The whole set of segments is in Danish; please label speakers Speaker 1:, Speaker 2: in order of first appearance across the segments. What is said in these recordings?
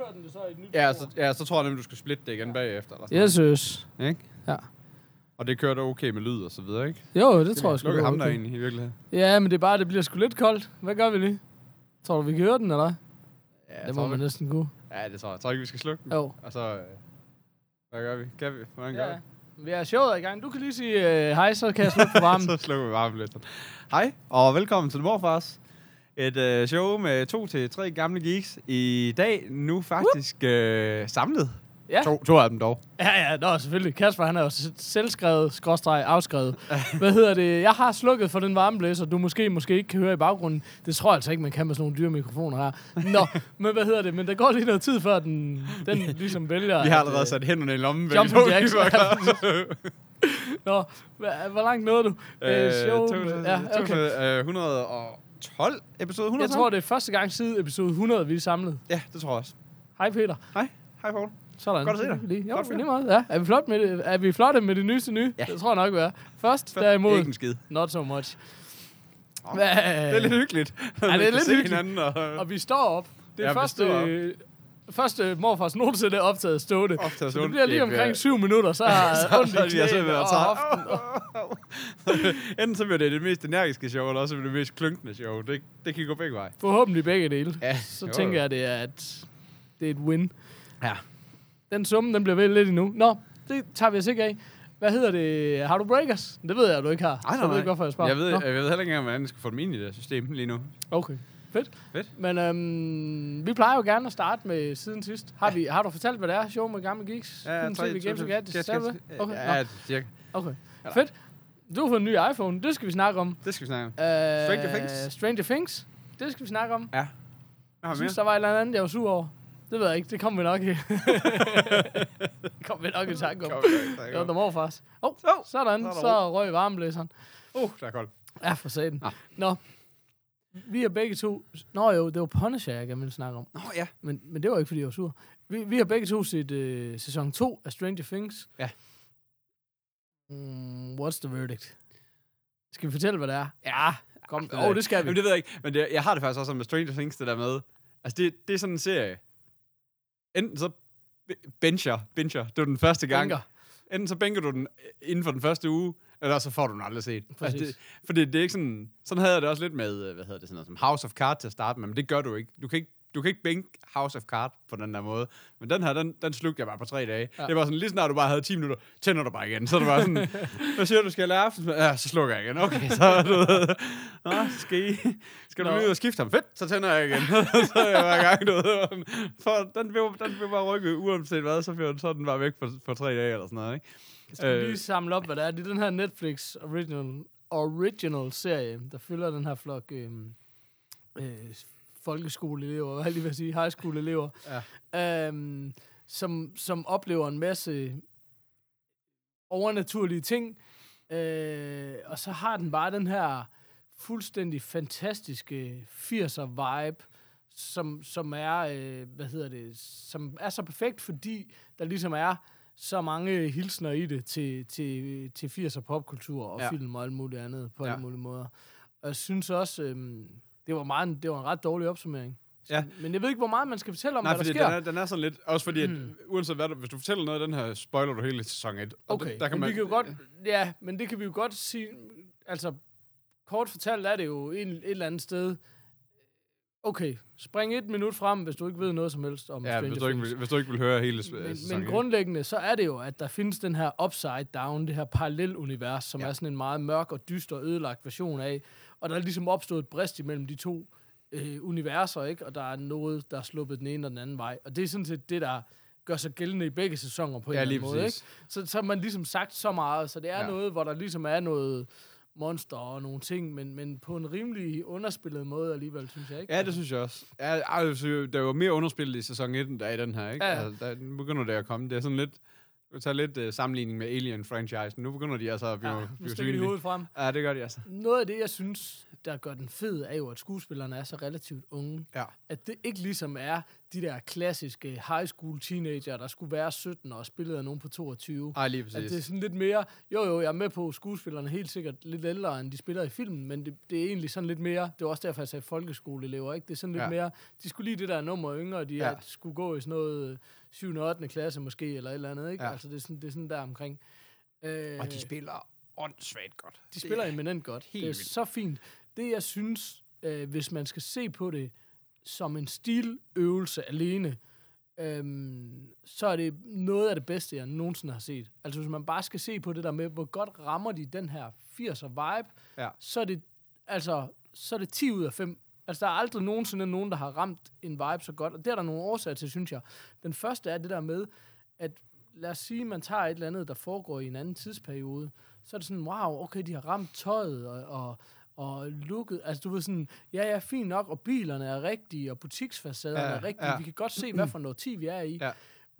Speaker 1: kører den det så i et nyt
Speaker 2: Ja, så, ja, så tror jeg nemlig, du skal splitte det igen bagefter. Eller sådan
Speaker 1: Jeg synes.
Speaker 2: noget, Ikke?
Speaker 1: Ja.
Speaker 2: Og det kører da okay med lyd og så videre, ikke?
Speaker 1: Jo, det tror jeg sgu.
Speaker 2: Lukke
Speaker 1: det er
Speaker 2: ham der
Speaker 1: okay.
Speaker 2: egentlig i virkeligheden.
Speaker 1: Ja, men det er bare, det bliver sgu lidt koldt. Hvad gør vi lige? Tror du, vi kan høre den, eller?
Speaker 2: Ja,
Speaker 1: det må man næsten kunne.
Speaker 2: Ja, det tror jeg. Jeg tror ikke, vi skal slukke den.
Speaker 1: Jo.
Speaker 2: Og så... Øh, hvad gør vi? Kan vi? Hvordan gør
Speaker 1: Ja.
Speaker 2: vi?
Speaker 1: Vi er showet i gang. Du kan lige sige uh, hej, så kan jeg slukke for varmen.
Speaker 2: så slukker vi varmen lidt. Hej, og velkommen til Morfars. Et øh, show med to til tre gamle geeks. I dag nu faktisk øh, samlet.
Speaker 1: Ja.
Speaker 2: To, to af dem dog.
Speaker 1: Ja, ja, nå, selvfølgelig. Kasper, han er jo selvskrevet, skråstreg, afskrevet. Hvad hedder det? Jeg har slukket for den varmeblæser, du måske, måske ikke kan høre i baggrunden. Det tror jeg altså ikke, man kan med sådan nogle dyre mikrofoner her. Nå, men hvad hedder det? Men der går lige noget tid, før den, den ligesom vælger...
Speaker 2: Vi har
Speaker 1: at,
Speaker 2: allerede
Speaker 1: øh,
Speaker 2: sat hænderne i lommen.
Speaker 1: Jumping jacks.
Speaker 2: Vi var klar.
Speaker 1: Nå, hvor langt nåede du? Øh, show,
Speaker 2: to, ja,
Speaker 1: okay.
Speaker 2: okay. 112? Episode 112?
Speaker 1: Jeg tror, det er første gang siden episode 100, vi er samlet.
Speaker 2: Ja, det tror jeg også.
Speaker 1: Hej Peter.
Speaker 2: Hej. Hej, Poul.
Speaker 1: Sådan.
Speaker 2: Godt at se dig.
Speaker 1: Lige. Jo,
Speaker 2: Godt
Speaker 1: lige meget. Ja. Er vi, flot med det? er vi flotte med det nyeste nye?
Speaker 2: Ja.
Speaker 1: Det tror jeg nok, vi er. Først, derimod,
Speaker 2: Ikke en skid.
Speaker 1: not so much. Hvad?
Speaker 2: Det er lidt hyggeligt.
Speaker 1: Ja, det er lidt hyggeligt.
Speaker 2: Og,
Speaker 1: Og vi står op. Det er
Speaker 2: Ja,
Speaker 1: første. Første morfars nogensinde optaget stående.
Speaker 2: Optaget
Speaker 1: Så det
Speaker 2: stående.
Speaker 1: bliver lige omkring syv minutter, så har ondt i
Speaker 2: så, jeg så
Speaker 1: knæene
Speaker 2: ved at
Speaker 1: og
Speaker 2: tage.
Speaker 1: hoften.
Speaker 2: Enten så bliver det det mest energiske show, eller også det mest klunkende show. Det, det kan gå begge veje.
Speaker 1: Forhåbentlig begge dele.
Speaker 2: Ja,
Speaker 1: Så
Speaker 2: jo,
Speaker 1: tænker jeg, det er, at det er et win.
Speaker 2: Ja.
Speaker 1: Den summe, den bliver vel lidt endnu. Nå, det tager vi os ikke af. Hvad hedder det? Har du breakers? Det ved jeg, du ikke har.
Speaker 2: Ej,
Speaker 1: så jeg ved ikke, hvorfor jeg spørger.
Speaker 2: Jeg ved,
Speaker 1: Nå,
Speaker 2: jeg ved heller ikke engang, hvordan jeg skal få dem ind i det system lige nu.
Speaker 1: okay. Fedt.
Speaker 2: Fedt.
Speaker 1: Men øhm, vi plejer jo gerne at starte med siden sidst. Har, vi, har du fortalt, hvad det er, show med gamle geeks? Games gadgets? Sagde du det? Okay,
Speaker 2: Ja, cirka.
Speaker 1: okay. Fedt. Du har fået en ny iPhone. Det skal vi snakke om.
Speaker 2: Det skal vi snakke om.
Speaker 1: Uh,
Speaker 2: Stranger Things.
Speaker 1: Stranger Things. Det skal vi snakke om.
Speaker 2: Ja. Jeg
Speaker 1: Jeg
Speaker 2: mere.
Speaker 1: synes, der var et eller andet, jeg var sur over. Det ved jeg ikke. Det kommer vi nok i. det kommer vi nok i tanke om.
Speaker 2: Kom,
Speaker 1: Det var
Speaker 2: kom.
Speaker 1: der morfars. Åh, oh,
Speaker 2: Så,
Speaker 1: sådan.
Speaker 2: så
Speaker 1: Så røg varmeblæseren.
Speaker 2: Uh, der er koldt.
Speaker 1: Ja, for satan.
Speaker 2: Ah.
Speaker 1: Nå. Vi er begge to... Nå jo, det var Punisher, jeg gerne ville snakke om.
Speaker 2: Nå ja.
Speaker 1: Men, men det var ikke, fordi jeg var sur. Vi, vi har begge to set øh, sæson 2 af Stranger Things.
Speaker 2: Ja.
Speaker 1: Mm, what's the verdict? Skal vi fortælle, hvad det er? Ja, kom. Åh, oh, det skal vi.
Speaker 2: Jamen, det ved jeg ikke. Men det, jeg har det faktisk også sådan med Stranger Things, det der med... Altså, det, det er sådan en serie. Enten så bencher, bencher, det var den første gang.
Speaker 1: Bænker.
Speaker 2: Enten så bænker du den inden for den første uge, eller så får du den aldrig set. Altså, det, fordi det er ikke sådan... Sådan havde jeg det også lidt med, øh, hvad hedder det, sådan noget, som House of Cards til at starte med, men det gør du ikke. Du kan ikke du kan ikke bænke House of Cards på den der måde. Men den her, den, den slugte jeg bare på tre dage.
Speaker 1: Ja.
Speaker 2: Det var sådan, lige snart du bare havde 10 minutter, tænder du bare igen. Så det bare sådan, hvad siger du, skal jeg lave aftensmad? Ja, så slukker jeg igen. Okay, så du ved, Nå, skal, I, skal du lige ud og skifte ham? Fedt, så tænder jeg igen. så jeg bare i gang, du ved. For den blev, den blev bare rykket, uanset hvad, så, blev, den bare væk for, for tre dage eller sådan noget, ikke?
Speaker 1: Jeg skal
Speaker 2: Øh.
Speaker 1: lige samle op, hvad det er. Det er den her Netflix original, original serie, der følger den her flok øh, øh, folkeskoleelever, hvad jeg lige vil sige, high school elever,
Speaker 2: Ja.
Speaker 1: øhm, som, som oplever en masse overnaturlige ting, øh, og så har den bare den her fuldstændig fantastiske 80'er vibe, som, som er, øh, hvad hedder det, som er så perfekt, fordi der ligesom er så mange hilsner i det til, til, til 80'er popkultur og ja. Film og alt muligt andet på ja. Alle mulige måder. Og jeg synes også, øhm, det, var meget, det var en ret dårlig opsummering.
Speaker 2: Ja.
Speaker 1: Men jeg ved ikke, hvor meget man skal fortælle om,
Speaker 2: Nej,
Speaker 1: hvad der sker.
Speaker 2: den er, den er sådan lidt, også fordi, at,
Speaker 1: Mm.
Speaker 2: uanset hvad du, hvis du fortæller noget af den her, spoiler du hele sæson 1. Og
Speaker 1: Okay,
Speaker 2: det- der kan
Speaker 1: men
Speaker 2: man,
Speaker 1: vi kan jo godt, ja, men det kan vi jo godt sige, altså, kort fortalt er det jo en, et eller andet sted, okay, spring et minut frem, hvis du ikke ved noget som helst om
Speaker 2: Ja,
Speaker 1: Stranger
Speaker 2: hvis du, ikke,
Speaker 1: Things.
Speaker 2: vil- hvis du ikke vil høre hele
Speaker 1: Men, men
Speaker 2: 1.
Speaker 1: grundlæggende, så er det jo, at der findes den her upside down, det her parallelunivers, som ja. Er sådan en meget mørk og dyster og ødelagt version af, og der er ligesom opstået et brist imellem de to øh, universer, ikke? Og der er noget, der er sluppet den ene og den anden vej. Og det er sådan set det, der gør sig gældende i begge sæsoner på en
Speaker 2: Ja,
Speaker 1: eller anden måde, ikke? Så, så har man ligesom sagt så meget, så det er. Ja. noget, hvor der ligesom er noget monster og nogle ting, men, men på en rimelig underspillet måde alligevel, synes jeg, ikke?
Speaker 2: Ja, det synes jeg også. Ja, altså, der var mere underspillet i sæson 1, end der er i den her, ikke?
Speaker 1: Ja.
Speaker 2: Altså, der begynder det at komme. Det er sådan lidt... Du tager lidt uh, sammenligning med Alien-franchisen. Nu begynder de altså at blive,
Speaker 1: Ja, nu
Speaker 2: blive synlige.
Speaker 1: hovedet frem.
Speaker 2: Ja, det gør de altså.
Speaker 1: Noget af det, jeg synes, der gør den fed, er jo, at skuespillerne er så relativt unge.
Speaker 2: Ja.
Speaker 1: At det ikke ligesom er de der klassiske high school teenager, der skulle være 17 og spillet af nogen på 22.
Speaker 2: Ej, lige
Speaker 1: At
Speaker 2: præcis.
Speaker 1: det er sådan lidt mere... Jo, jo, jeg er med på, at skuespillerne er helt sikkert lidt ældre, end de spiller i filmen, men det, det er egentlig sådan lidt mere... Det var også derfor, jeg sagde folkeskoleelever, ikke? Det er sådan lidt
Speaker 2: Ja.
Speaker 1: mere... De skulle lige det der nummer yngre, de
Speaker 2: Ja.
Speaker 1: ja. skulle gå i sådan noget 7. og 8. klasse måske, eller et eller andet, ikke?
Speaker 2: Ja.
Speaker 1: Altså, det er sådan, det er sådan der omkring. Øh,
Speaker 2: Og de spiller åndssvagt godt.
Speaker 1: de spiller eminent godt.
Speaker 2: helt
Speaker 1: det er
Speaker 2: vildt.
Speaker 1: så fint. Det, jeg synes, øh, hvis man skal se på det som en stiløvelse alene, øhm, så er det noget af det bedste, jeg nogensinde har set. Altså, hvis man bare skal se på det der med, hvor godt rammer de den her 80'er vibe,
Speaker 2: Ja.
Speaker 1: så er det, altså, så er det 10 ud af 5. Altså, der er aldrig nogensinde nogen, der har ramt en vibe så godt, og det er der nogle årsager til, synes jeg. Den første er det der med, at lad os sige, man tager et eller andet, der foregår i en anden tidsperiode, så er det sådan, wow, okay, de har ramt tøjet og, og, og looket. Altså, du ved sådan, ja, ja, fint nok, og bilerne er rigtige, og butiksfacaderne
Speaker 2: Ja,
Speaker 1: er rigtige.
Speaker 2: ja.
Speaker 1: Vi kan godt se, hvad for noget tid vi er i.
Speaker 2: Ja.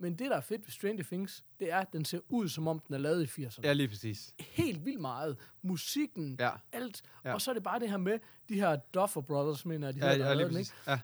Speaker 1: Men det, der er fedt ved Stranger Things, det er, at den ser ud, som om den er lavet i 80'erne
Speaker 2: Ja, lige præcis.
Speaker 1: helt vildt meget. Musikken,
Speaker 2: Ja.
Speaker 1: alt.
Speaker 2: Ja.
Speaker 1: Og så er det bare det her med, de her Duffer Brothers, mener jeg, de
Speaker 2: Ja,
Speaker 1: der
Speaker 2: ja,
Speaker 1: har
Speaker 2: lige
Speaker 1: lavet den, ikke?
Speaker 2: Ja.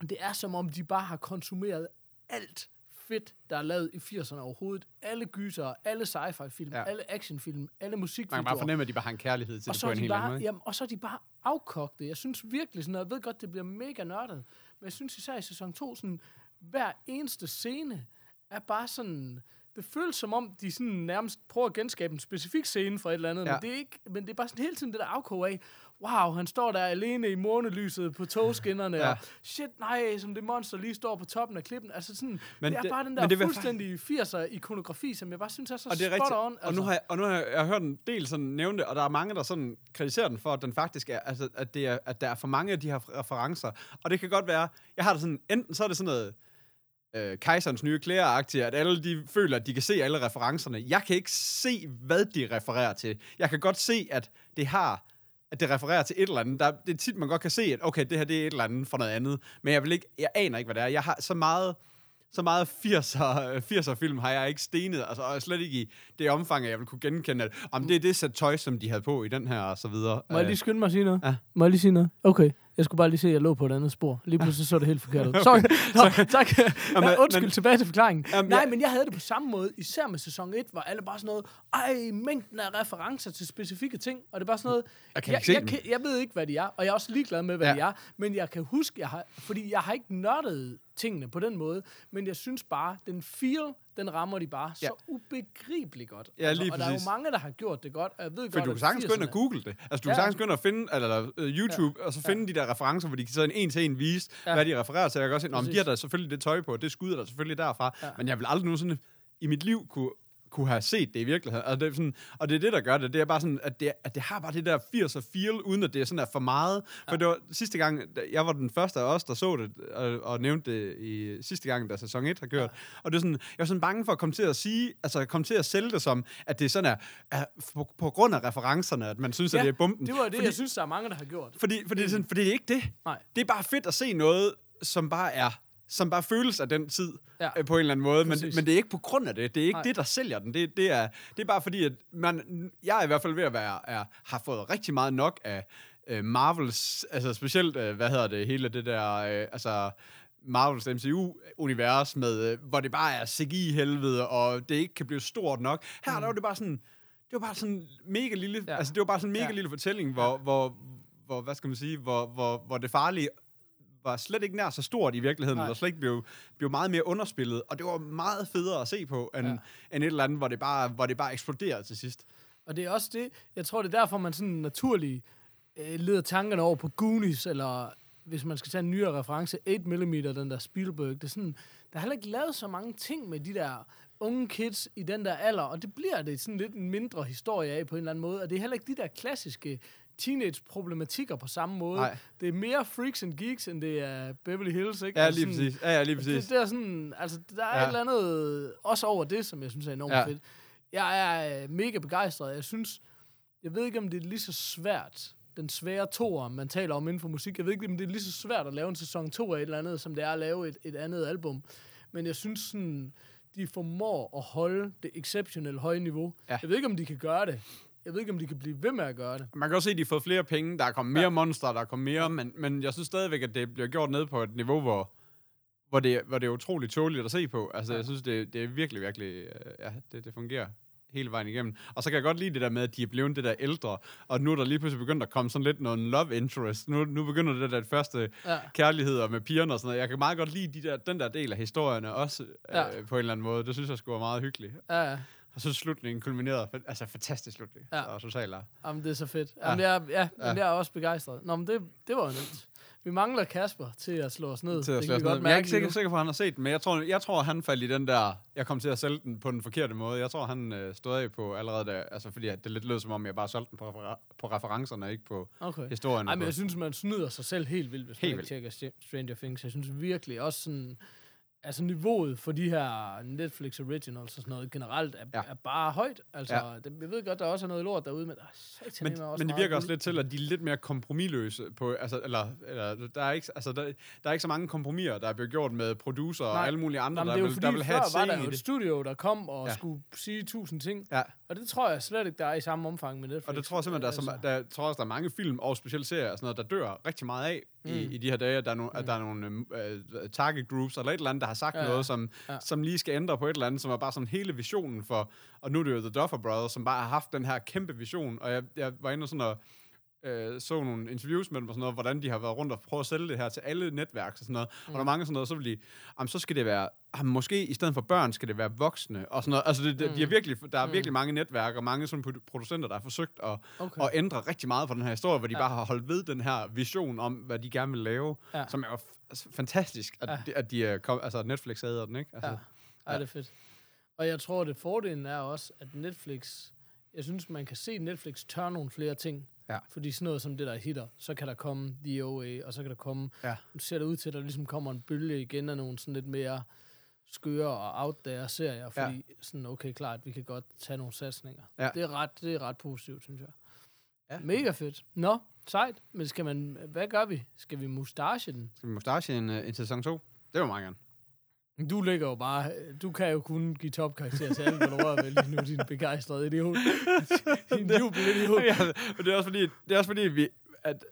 Speaker 1: Det er som om, de bare har konsumeret alt fedt, der er lavet i 80'erne overhovedet. Alle gyser, alle sci-fi-film,
Speaker 2: Ja.
Speaker 1: alle actionfilm, alle
Speaker 2: Man
Speaker 1: musikvideoer.
Speaker 2: kan bare fornemme, at de bare har en kærlighed til
Speaker 1: og
Speaker 2: det
Speaker 1: så,
Speaker 2: på en
Speaker 1: de
Speaker 2: helt anden
Speaker 1: bare,
Speaker 2: måde.
Speaker 1: jamen, og så er de bare afkogte. Jeg synes virkelig sådan, og jeg ved godt, det bliver mega nørdet, men jeg synes især i sæson 2, sådan, hver eneste scene er bare sådan... Det føles som om, de sådan nærmest prøver at genskabe en specifik scene for et eller andet,
Speaker 2: Ja.
Speaker 1: men, det er ikke, men det er bare sådan hele tiden det der afkog af, wow, han står der alene i månelyset på togskinnerne,
Speaker 2: Ja.
Speaker 1: og shit, nej, som det monster lige står på toppen af klippen. Altså sådan,
Speaker 2: Men
Speaker 1: det er
Speaker 2: det-
Speaker 1: bare den der
Speaker 2: det
Speaker 1: fuldstændig 80'er ikonografi, som jeg bare synes er så
Speaker 2: Og det er
Speaker 1: spot
Speaker 2: rigtigt.
Speaker 1: on. Altså.
Speaker 2: Og nu har, jeg, og nu har jeg, jeg har hørt en del sådan nævne det, og der er mange, der sådan kritiserer den for, at den faktisk er, altså, at, det er, at der er for mange af de her referencer. Og det kan godt være, jeg har det sådan, enten så er det sådan noget, øh, kejserens nye klæder at alle de føler, at de kan se alle referencerne. Jeg kan ikke se, hvad de refererer til. Jeg kan godt se, at det har at det refererer til et eller andet. Der, det er tit, man godt kan se, at okay, det her det er et eller andet for noget andet. Men jeg, vil ikke, jeg aner ikke, hvad det er. Jeg har så meget så meget 80'er, 80'er film har jeg ikke stenet, altså, og slet ikke i det omfang, at jeg vil kunne genkende, at om det er det sæt tøj, som de havde på i den her, og så videre.
Speaker 1: Må jeg
Speaker 2: Øh,
Speaker 1: lige skynde mig at sige noget?
Speaker 2: Ja.
Speaker 1: Må jeg lige sige noget? Okay. Jeg skulle bare lige se, at jeg lå på et andet spor. Lige pludselig så det helt forkert ud. Sorry. Nå, tak.
Speaker 2: Jamen,
Speaker 1: Ja, undskyld,
Speaker 2: men-
Speaker 1: tilbage til forklaringen.
Speaker 2: Jamen,
Speaker 1: Nej,
Speaker 2: jeg-
Speaker 1: men jeg havde det på samme måde, især med sæson 1, hvor alle bare sådan noget, ej, mængden af referencer til specifikke ting, og det er bare sådan noget,
Speaker 2: Jeg kan
Speaker 1: jeg,
Speaker 2: ikke se
Speaker 1: jeg, kan, jeg ved ikke, hvad de er, og jeg er også ligeglad med, hvad
Speaker 2: Ja.
Speaker 1: de er, men jeg kan huske, jeg har, fordi jeg har ikke nørdet tingene på den måde, men jeg synes bare, den feel, den rammer de bare
Speaker 2: Ja.
Speaker 1: så ubegribeligt godt.
Speaker 2: Ja, lige
Speaker 1: og der er jo mange, der har gjort det godt, og jeg ved
Speaker 2: For
Speaker 1: godt,
Speaker 2: du kan sagtens gå ind og
Speaker 1: 80'erne
Speaker 2: google det. Altså, du
Speaker 1: Ja.
Speaker 2: kan sagtens gå ind og finde, eller uh, YouTube, og så finde de der referencer, hvor de kan sådan en til en vise,
Speaker 1: Ja.
Speaker 2: hvad de refererer til. Jeg kan også sige, om de har da selvfølgelig det tøj på, det skyder der selvfølgelig derfra.
Speaker 1: Ja.
Speaker 2: Men jeg vil aldrig nogensinde i mit liv kunne kunne have set det i virkeligheden. Altså, det er sådan, og det er det, der gør det. Det er bare sådan, at det, at det har bare det der 80'er feel, uden at det er sådan er for meget. For
Speaker 1: Ja.
Speaker 2: det var sidste gang, jeg var den første af os, der så det, og, og nævnte det i sidste gang, da sæson 1 har kørt. Ja. Og det er sådan, jeg var sådan bange for at komme til at sige, altså komme til at sælge det som, at det sådan er, er på, på, grund af referencerne, at man synes, at
Speaker 1: Ja,
Speaker 2: det er bomben.
Speaker 1: Det var det,
Speaker 2: fordi,
Speaker 1: jeg synes, der er mange, der har gjort.
Speaker 2: fordi, fordi, det er sådan, fordi det er ikke det.
Speaker 1: Nej.
Speaker 2: Det er bare fedt at se noget, som bare er som bare føles af den tid
Speaker 1: Ja.
Speaker 2: ja. på en eller anden måde, men,
Speaker 1: Præcis.
Speaker 2: men det er ikke på grund af det. Det er ikke
Speaker 1: Nej.
Speaker 2: Det, der sælger den. Det, det, er, det er bare fordi, at man, jeg er i hvert fald ved at være, er, har fået rigtig meget nok af øh, Marvels, altså specielt, øh, hvad hedder det, hele det der, øh, altså Marvels MCU-univers, med, øh, hvor det bare er CGI-helvede, og det ikke kan blive stort nok. Her mm. der var det bare sådan, det var bare sådan mega lille,
Speaker 1: Ja.
Speaker 2: altså det var bare sådan en mega
Speaker 1: ja.
Speaker 2: lille fortælling, hvor, ja. hvor, hvor, hvad skal man sige, hvor, hvor, hvor det farlige var slet ikke nær så stort i virkeligheden,
Speaker 1: Nej.
Speaker 2: eller slet ikke blev, blev meget mere underspillet, og det var meget federe at se på, end,
Speaker 1: ja.
Speaker 2: end et eller andet, hvor det bare, hvor det bare eksploderede til sidst.
Speaker 1: Og det er også det, jeg tror, det er derfor, man sådan naturligt øh, leder tankerne over på Goonies, eller hvis man skal tage en nyere reference, 8mm, den der Spielberg. Det er sådan, der er heller ikke lavet så mange ting med de der unge kids i den der alder, og det bliver det sådan lidt en mindre historie af på en eller anden måde, og det er heller ikke de der klassiske teenage-problematikker på samme måde.
Speaker 2: Nej.
Speaker 1: Det er mere freaks and geeks, end det er Beverly Hills, ikke?
Speaker 2: Ja,
Speaker 1: Altså
Speaker 2: lige
Speaker 1: sådan-
Speaker 2: præcis. Ja, ja, lige præcis.
Speaker 1: det, det er sådan, altså, der er ja. Et eller andet også over det, som jeg synes er enormt ja. Fedt. Jeg er øh, mega begejstret. Jeg synes, jeg ved ikke, om det er lige så svært, den svære toer, man taler om inden for musik. Jeg ved ikke, om det er lige så svært at lave en sæson 2 af et eller andet, som det er at lave et, et andet album. Men jeg synes sådan, de formår at holde det exceptionelt høje niveau.
Speaker 2: Ja.
Speaker 1: Jeg ved ikke, om de kan gøre det. Jeg ved ikke, om de kan blive ved med at gøre det.
Speaker 2: Man kan også se, at de fået flere penge. Der er kommet mere
Speaker 1: Ja.
Speaker 2: monster, der er kommet mere, men, men jeg synes stadigvæk, at det bliver gjort ned på et niveau, hvor, hvor, det, hvor det er utroligt tåligt at se på. Altså,
Speaker 1: Ja.
Speaker 2: jeg synes, det, det er virkelig, virkelig... øh, Ja, det, det fungerer hele vejen igennem. Og så kan jeg godt lide det der med, at de er blevet det der ældre, og nu er der lige pludselig begyndt at komme sådan lidt noget love interest. Nu, nu begynder det der første
Speaker 1: Ja.
Speaker 2: kærligheder med pigerne og sådan noget. Jeg kan meget godt lide de der, den der del af historierne også,
Speaker 1: Ja.
Speaker 2: øh, på en eller anden måde. Det synes jeg skulle være meget hyggeligt.
Speaker 1: Ja.
Speaker 2: Og så slutningen kulminerede, altså fantastisk slutning.
Speaker 1: Ja.
Speaker 2: Og totalt er.
Speaker 1: Jamen, det er så fedt. Jamen, jeg, ja, ja.
Speaker 2: Ja.
Speaker 1: jeg er også begejstret. Nå, men det, det var jo nemt. Vi mangler Kasper til at slå os ned.
Speaker 2: til at
Speaker 1: det
Speaker 2: slå os ned.
Speaker 1: godt
Speaker 2: Men jeg er ikke sikker, sikker på, at han har set den, men jeg tror, jeg tror, han faldt i den der, jeg kom til at sælge den på den forkerte måde. Jeg tror, han øh, stod af på allerede der, altså fordi det lidt lød som om, jeg bare solgte den på, refera- på referencerne, ikke på.
Speaker 1: Okay.
Speaker 2: historien.
Speaker 1: Ej, men jeg synes, man snyder sig selv helt vildt, hvis
Speaker 2: Helt
Speaker 1: man ikke tjekker St- Stranger Things. Jeg synes virkelig også sådan... Altså niveauet for de her Netflix originals og sådan noget generelt er, ja. Er bare højt. Altså, ja. Det, jeg ved godt, der også er noget lort derude, men satan
Speaker 2: men,
Speaker 1: også
Speaker 2: men det virker også
Speaker 1: guld.
Speaker 2: lidt til, at de er lidt mere kompromilløse på, altså, eller, eller der, er ikke, altså, der, der er ikke så mange kompromiser, der er blevet gjort med producer
Speaker 1: Nej.
Speaker 2: og alle mulige andre,
Speaker 1: Nå, men
Speaker 2: der,
Speaker 1: er
Speaker 2: vil, der vil have et
Speaker 1: var der
Speaker 2: i
Speaker 1: jo et studio, der kom og. Ja. skulle sige tusind ting.
Speaker 2: Ja.
Speaker 1: Og det tror jeg slet ikke, der er i samme omfang med Netflix.
Speaker 2: Og det tror jeg simpelthen, der er, som,
Speaker 1: Altså,
Speaker 2: der, tror også, der er mange film og specielt serier og sådan noget, der dør rigtig meget af mm. i,
Speaker 1: Mm.
Speaker 2: i de her dage. At der er, no, at der er nogle uh, target groups eller et eller andet, der har sagt
Speaker 1: Ja,
Speaker 2: noget, som,
Speaker 1: ja.
Speaker 2: som lige skal ændre på et eller andet, som er bare sådan hele visionen for... Og nu er det jo The Duffer Brothers, som bare har haft den her kæmpe vision. Og jeg, jeg var inde og sådan og øh, så nogle interviews med dem og sådan noget, hvordan de har været rundt og prøvet at sælge det her til alle netværk og sådan noget. Mm. Og der er mange sådan noget, så vil de, jamen, så skal det være, jamen, måske i stedet for børn, skal det være voksne og sådan noget. Altså, det, det, de er
Speaker 1: Mm.
Speaker 2: virkelig, der er
Speaker 1: Mm.
Speaker 2: virkelig mange netværk og mange sådan produ- producenter, der har forsøgt at,
Speaker 1: okay.
Speaker 2: og ændre rigtig meget på den her historie, hvor de
Speaker 1: Ja.
Speaker 2: ja. bare har holdt ved den her vision om, hvad de gerne vil lave,
Speaker 1: Ja.
Speaker 2: ja. som er jo altså, fantastisk, at,
Speaker 1: Ja.
Speaker 2: ja. de, at de er kom, altså Netflix æder den, ikke? Altså,
Speaker 1: Ja. Ej, det er fedt. Og jeg tror, at fordelen er også, at Netflix... Jeg synes, man kan se, Netflix tør nogle flere ting.
Speaker 2: Ja.
Speaker 1: Fordi sådan noget som det, der hitter, så kan der komme The OA, og så kan der komme...
Speaker 2: Ja.
Speaker 1: Nu ser det ud til, at der ligesom kommer en bølge igen af nogle sådan lidt mere skøre og out there serier, fordi ja. sådan, okay, klart, vi kan godt tage nogle satsninger.
Speaker 2: Ja.
Speaker 1: Det, er ret, det er ret positivt, synes jeg.
Speaker 2: Ja.
Speaker 1: Mega fedt. Nå, sejt. Men skal man, hvad gør vi? Skal vi mustache den?
Speaker 2: Skal vi mustache en, øh, en sæson 2? Det var meget gerne.
Speaker 1: Du ligger jo bare... Du kan jo kun give topkarakter til alt, hvad du rører ved lige nu, din begejstrede idiot. din jubelidiot.
Speaker 2: ja, men det er også fordi, det er også fordi vi, at,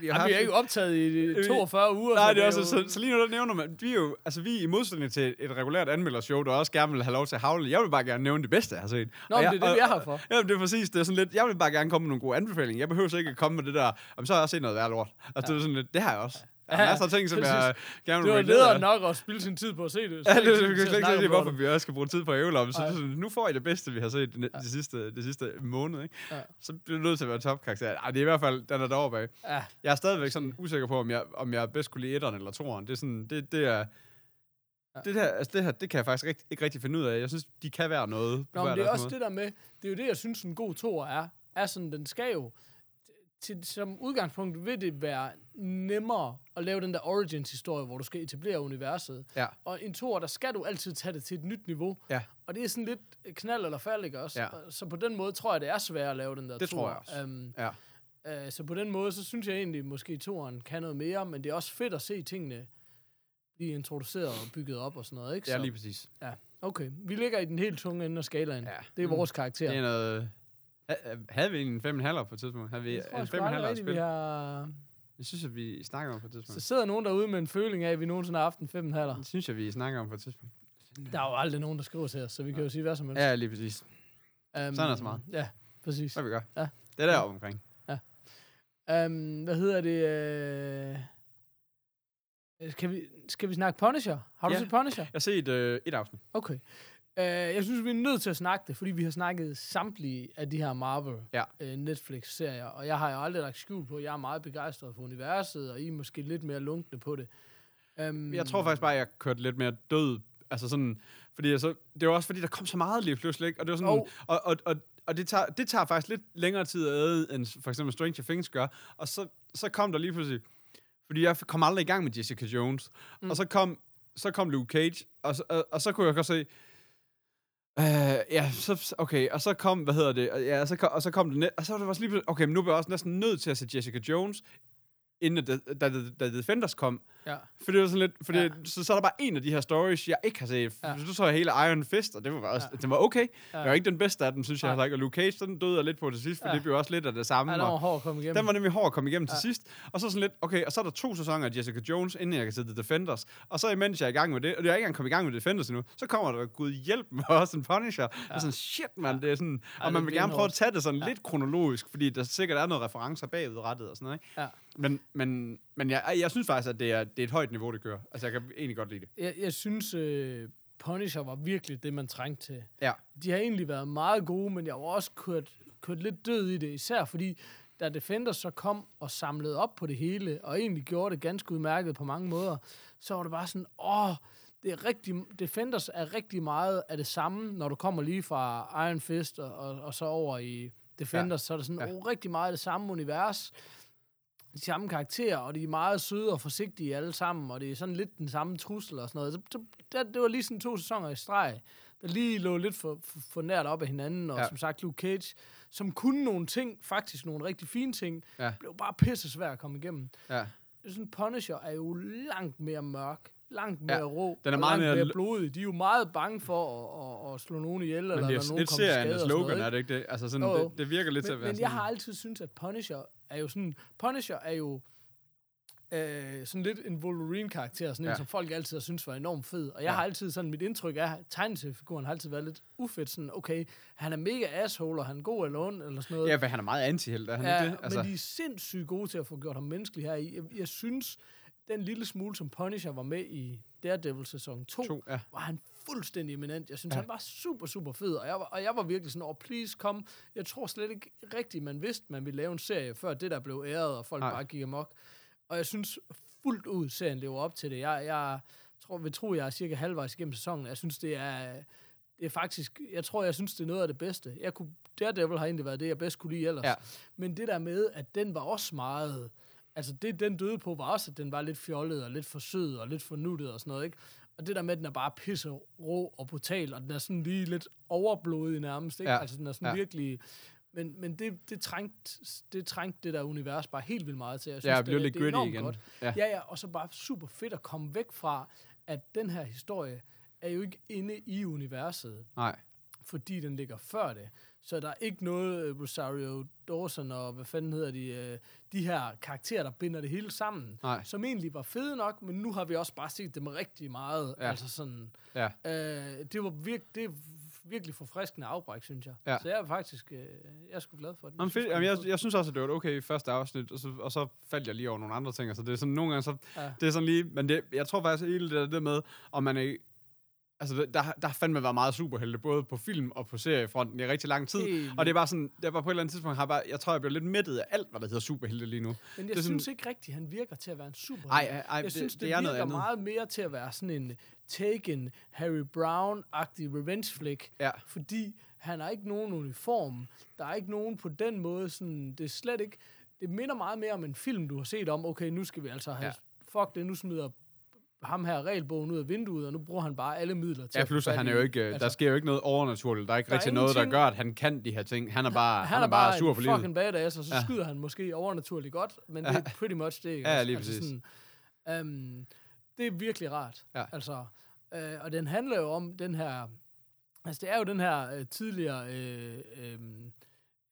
Speaker 2: vi har
Speaker 1: Jamen, vi er ikke optaget i 42 uger.
Speaker 2: Nej,
Speaker 1: så
Speaker 2: det er også,
Speaker 1: jo-
Speaker 2: så, så lige nu der nævner man, vi er jo, altså vi er i modsætning til et regulært anmeldershow, der også gerne vil have lov til at havle. Jeg vil bare gerne nævne det bedste, jeg har set.
Speaker 1: Nå,
Speaker 2: Og jeg,
Speaker 1: det er det, vi er her for.
Speaker 2: Ja, det er præcis, det er sådan lidt, jeg vil bare gerne komme med nogle gode anbefalinger. Jeg behøver så ikke at komme med det der, om så har jeg set noget værd lort. Altså, ja. det er sådan lidt, det har jeg også. Der er masser af ting, som
Speaker 1: præcis.
Speaker 2: jeg gerne
Speaker 1: Det
Speaker 2: vil
Speaker 1: var
Speaker 2: rate ned
Speaker 1: lederen
Speaker 2: af.
Speaker 1: nok at spille sin tid på at se det.
Speaker 2: Ja, det, det,
Speaker 1: Så
Speaker 2: det,
Speaker 1: ikke
Speaker 2: det, det, det, det hvorfor vi også skal bruge tid på at ævle om. Så det sådan, nu får I det bedste, vi har set det, det, sidste, det sidste måned. Ikke?
Speaker 1: Ja.
Speaker 2: Så bliver det nødt til at være topkarakter. Ej, det er i hvert fald, den er derovre bag.
Speaker 1: Ja,
Speaker 2: Jeg er stadigvæk sådan usikker på, om jeg, om jeg bedst kunne lide etteren eller toeren. Det er sådan, det, det er... Det, der, altså det her, det kan jeg faktisk rigt, ikke rigtig finde ud af. Jeg synes, de kan være noget.
Speaker 1: Nå, men det er også
Speaker 2: måde.
Speaker 1: det der med, det er jo det, jeg synes, en god tor er. Er sådan, den skal jo, til, som udgangspunkt vil det være nemmere at lave den der Origins-historie, hvor du skal etablere universet.
Speaker 2: Ja.
Speaker 1: Og en tor, der skal du altid tage det til et nyt niveau.
Speaker 2: Ja.
Speaker 1: Og det er sådan lidt knald eller fald, ikke også?
Speaker 2: Ja.
Speaker 1: Så på den måde tror jeg, det er svært at lave den der
Speaker 2: Det
Speaker 1: tor.
Speaker 2: tror jeg også.
Speaker 1: Um,
Speaker 2: Ja.
Speaker 1: uh, så på den måde, så synes jeg egentlig, måske toren kan noget mere, men det er også fedt at se tingene blive introduceret og bygget op og sådan noget, ikke?
Speaker 2: Ja,
Speaker 1: Så-
Speaker 2: lige præcis.
Speaker 1: Okay, vi ligger i den helt tunge ende af skalaen.
Speaker 2: Ja.
Speaker 1: Det er
Speaker 2: Mm.
Speaker 1: vores karakter.
Speaker 2: Det er noget... Ha- Havde vi en 5,5 på et tidspunkt? Havde vi
Speaker 1: Jeg tror
Speaker 2: en
Speaker 1: sgu aldrig
Speaker 2: 5,5
Speaker 1: rigtigt, vi
Speaker 2: spil?
Speaker 1: har...
Speaker 2: Det synes jeg, vi snakker om på et
Speaker 1: Så
Speaker 2: tidspunkt.
Speaker 1: sidder nogen derude med en føling af, at vi nogensinde har haft en 5,5.
Speaker 2: Det synes jeg, vi snakker om på et tidspunkt.
Speaker 1: Der er jo aldrig nogen, der skriver til os, så vi kan jo sige hvad som helst.
Speaker 2: Ja, lige præcis.
Speaker 1: Um,
Speaker 2: sådan er det så meget.
Speaker 1: Ja, præcis.
Speaker 2: Hvad vi gør.
Speaker 1: Ja.
Speaker 2: Det er deroppe omkring.
Speaker 1: Um, hvad hedder det? Øh... Skal, vi, skal vi snakke Punisher? Har du
Speaker 2: Ja.
Speaker 1: set Punisher?
Speaker 2: Jeg har set øh, et afsnit.
Speaker 1: Okay. Uh, jeg synes, vi er nødt til at snakke det, fordi vi har snakket samtlige af de her Marvel
Speaker 2: Ja.
Speaker 1: uh, Netflix-serier, og jeg har jo aldrig lagt skjul på, at jeg er meget begejstret for universet, og I er måske lidt mere lunkne på det. Um,
Speaker 2: Jeg tror faktisk bare, at jeg kørte lidt mere død. Altså sådan, fordi jeg så, det var også fordi, der kom så meget lige pludselig, ikke? Og det var sådan,
Speaker 1: Jo.
Speaker 2: og, og, og, og det, tager, det tager faktisk lidt længere tid at æde, end for eksempel Stranger Things gør. Og så, så kom der lige pludselig, fordi jeg kom aldrig i gang med Jessica Jones. Mm. Og så kom, så kom Luke Cage, og, så- og, og så kunne jeg godt se, Uh, ja, så, okay, og så kom, hvad hedder det, ja, så kom, og så kom det, net, og så var det også lige okay, men nu er jeg også næsten nødt til at se Jessica Jones, inden da, da, da, Defenders kom.
Speaker 1: Ja.
Speaker 2: For det var sådan lidt, for
Speaker 1: Ja.
Speaker 2: det, så, så er der bare en af de her stories, jeg ikke har set.
Speaker 1: Ja.
Speaker 2: Ja. Så så jeg hele Iron Fist, og det var, også,
Speaker 1: Ja.
Speaker 2: ja. den var okay.
Speaker 1: Ja.
Speaker 2: Ja. Det var ikke den bedste af dem, synes jeg ikke. Og Luke Cage, den døde jeg lidt på til sidst, for
Speaker 1: Ja.
Speaker 2: ja. det blev også lidt af det samme.
Speaker 1: Ja, der var hård at komme igennem.
Speaker 2: den var nemlig hård at komme igennem ja.
Speaker 1: Ja.
Speaker 2: til sidst. Og så sådan lidt, okay, og så er der to sæsoner af Jessica Jones, inden jeg kan se The Defenders. Og så imens jeg er i gang med det, og jeg er ikke engang kommet i gang med Defenders endnu, så kommer der, gud hjælp med også en Punisher. Ja. Det er sådan, shit mand, det er sådan,
Speaker 1: Ja,
Speaker 2: og man
Speaker 1: det
Speaker 2: vil
Speaker 1: er
Speaker 2: gerne prøve at tage det sådan lidt kronologisk, fordi der sikkert er noget referencer bagudrettet og sådan noget, ikke?
Speaker 1: Ja.
Speaker 2: Men, men, men jeg, jeg synes faktisk, at det er, det er et højt niveau, det kører. Altså, jeg kan egentlig godt lide det.
Speaker 1: Jeg, jeg synes, øh, Punisher var virkelig det, man trængte til.
Speaker 2: Ja.
Speaker 1: De har egentlig været meget gode, men jeg var også kørt, kørt lidt død i det, især fordi, da Defenders så kom og samlede op på det hele, og egentlig gjorde det ganske udmærket på mange måder, så var det bare sådan, åh, det er rigtig, Defenders er rigtig meget af det samme, når du kommer lige fra Iron Fist og, og, og så over i Defenders, ja. så er det sådan,
Speaker 2: ja.
Speaker 1: oh, rigtig meget af det samme univers, de samme karakterer, og de er meget søde og forsigtige alle sammen, og det er sådan lidt den samme trussel og sådan noget. Så, så, det, det var lige sådan to sæsoner i streg, der lige lå lidt for, for, for nært op af hinanden, og
Speaker 2: ja.
Speaker 1: som sagt Luke Cage, som kunne nogle ting, faktisk nogle rigtig fine ting,
Speaker 2: Ja.
Speaker 1: blev bare pisse svært at komme igennem.
Speaker 2: Ja.
Speaker 1: Sådan Punisher er jo langt mere mørk, langt mere
Speaker 2: Ja,
Speaker 1: rå,
Speaker 2: den er meget
Speaker 1: langt
Speaker 2: mere
Speaker 1: mere blodig. De er jo meget bange for at, at, at slå nogen ihjel, eller
Speaker 2: er
Speaker 1: nogen
Speaker 2: lidt
Speaker 1: komme til
Speaker 2: serien
Speaker 1: skade og noget,
Speaker 2: slogan,
Speaker 1: ikke?
Speaker 2: er det ikke det? Altså sådan,
Speaker 1: jo.
Speaker 2: det, det virker lidt til
Speaker 1: men,
Speaker 2: at være
Speaker 1: men
Speaker 2: sådan...
Speaker 1: jeg har altid syntes, at Punisher er jo sådan... Punisher er jo øh, sådan lidt en Wolverine-karakter, sådan ja. En, som folk altid har syntes var enormt fed. Og jeg
Speaker 2: ja.
Speaker 1: har altid sådan, mit indtryk er, at tegneseriefiguren har altid været lidt ufedt. Sådan, okay, han er mega asshole, og han er god eller ond, eller sådan noget.
Speaker 2: Ja, for han er meget antihelt, er han
Speaker 1: ja,
Speaker 2: ikke det? Altså,
Speaker 1: men de er sindssygt gode til at få gjort ham menneskelig her i. Jeg, jeg synes, den lille smule, som Punisher var med i Daredevil sæson 2,
Speaker 2: to, ja.
Speaker 1: var han fuldstændig eminent. Jeg synes,
Speaker 2: Ja.
Speaker 1: han var super, super fed, og jeg var, og jeg var virkelig sådan, oh, please, kom. Jeg tror slet ikke rigtigt, man vidste, man ville lave en serie, før det der blev æret, og folk
Speaker 2: Nej.
Speaker 1: Bare gik amok. Og jeg synes fuldt ud, serien lever op til det. Jeg, jeg tror, vil tro, jeg er cirka halvvejs igennem sæsonen. Jeg synes, det er, det er faktisk, jeg tror, jeg synes, det er noget af det bedste. Jeg kunne, Daredevil har egentlig været det, jeg bedst kunne lide ellers.
Speaker 2: Ja.
Speaker 1: Men det der med, at den var også meget... Altså det, den døde på, var også, at den var lidt fjollet, og lidt for sød, og lidt for nuttet og sådan noget, ikke? Og det der med, at den er bare pisse rå og brutal, og den er sådan lige lidt overblodig nærmest, ikke?
Speaker 2: Ja.
Speaker 1: Ja. Altså den er sådan
Speaker 2: Ja.
Speaker 1: ja. virkelig... Men, men det, det, trængte, det trængte det der univers bare helt vildt meget til. Jeg
Speaker 2: Ja,
Speaker 1: synes,
Speaker 2: blev
Speaker 1: det,
Speaker 2: lidt
Speaker 1: det er
Speaker 2: gritty igen.
Speaker 1: Godt.
Speaker 2: Ja.
Speaker 1: Ja, ja, og så bare super fedt at komme væk fra, at den her historie er jo ikke inde i universet
Speaker 2: Nej.
Speaker 1: fordi den ligger før det. Så der er ikke noget øh, Rosario Dawson og hvad fanden hedder de, øh, de her karakterer, der binder det hele sammen.
Speaker 2: Nej.
Speaker 1: Som egentlig var fede nok, men nu har vi også bare set dem rigtig meget.
Speaker 2: Ja.
Speaker 1: Altså sådan,
Speaker 2: Ja.
Speaker 1: øh, det var virk, det virkelig forfriskende afbræk, synes jeg.
Speaker 2: Ja.
Speaker 1: Så jeg er faktisk, øh, jeg er sgu glad for det.
Speaker 2: Jamen, fedt. Jamen, jeg, jeg synes også, at det var et okay første afsnit, og så, og så faldt jeg lige over nogle andre ting. Så det er sådan nogle gange, så,
Speaker 1: Ja.
Speaker 2: det er sådan lige, men det, jeg tror faktisk hele det der, det med, om man er, altså der, der, har fandme været meget superhelte, både på film og på seriefronten i rigtig lang tid.
Speaker 1: Helt
Speaker 2: Og det er bare sådan, jeg var på et eller andet tidspunkt, har jeg bare, jeg tror, jeg blev lidt mættet af alt, hvad der hedder superhelte lige nu.
Speaker 1: Men jeg
Speaker 2: det er
Speaker 1: synes
Speaker 2: sådan-
Speaker 1: ikke rigtigt, han virker til at være en super.
Speaker 2: Ej, ej, ej
Speaker 1: jeg
Speaker 2: det,
Speaker 1: synes,
Speaker 2: det,
Speaker 1: det,
Speaker 2: er
Speaker 1: det
Speaker 2: noget
Speaker 1: virker
Speaker 2: andet.
Speaker 1: meget mere til at være sådan en Taken, Harry Brown-agtig revenge flick.
Speaker 2: Ja.
Speaker 1: Fordi han har ikke nogen uniform. Der er ikke nogen på den måde. Sådan, det er slet ikke... Det minder meget mere om en film, du har set om, okay, nu skal vi altså have...
Speaker 2: Ja.
Speaker 1: Fuck det, nu smider ham her regelbogen ud af vinduet, og nu bruger han bare alle midler til
Speaker 2: Ja, plus at han er jo ikke, altså, der sker jo ikke noget overnaturligt. Der er ikke
Speaker 1: Der er
Speaker 2: rigtig noget, der gør, at han kan de her ting. Han er bare,
Speaker 1: han, er bare,
Speaker 2: sur
Speaker 1: en
Speaker 2: for livet.
Speaker 1: fucking badass, og så
Speaker 2: Ja.
Speaker 1: ja. skyder han måske overnaturligt godt, men det er pretty much det. ikke
Speaker 2: Ja,
Speaker 1: også?
Speaker 2: lige
Speaker 1: altså
Speaker 2: præcis.
Speaker 1: Sådan, um, det er virkelig rart.
Speaker 2: Ja.
Speaker 1: Altså, øh, og den handler jo om den her... Altså, det er jo den her øh, tidligere øh, øh,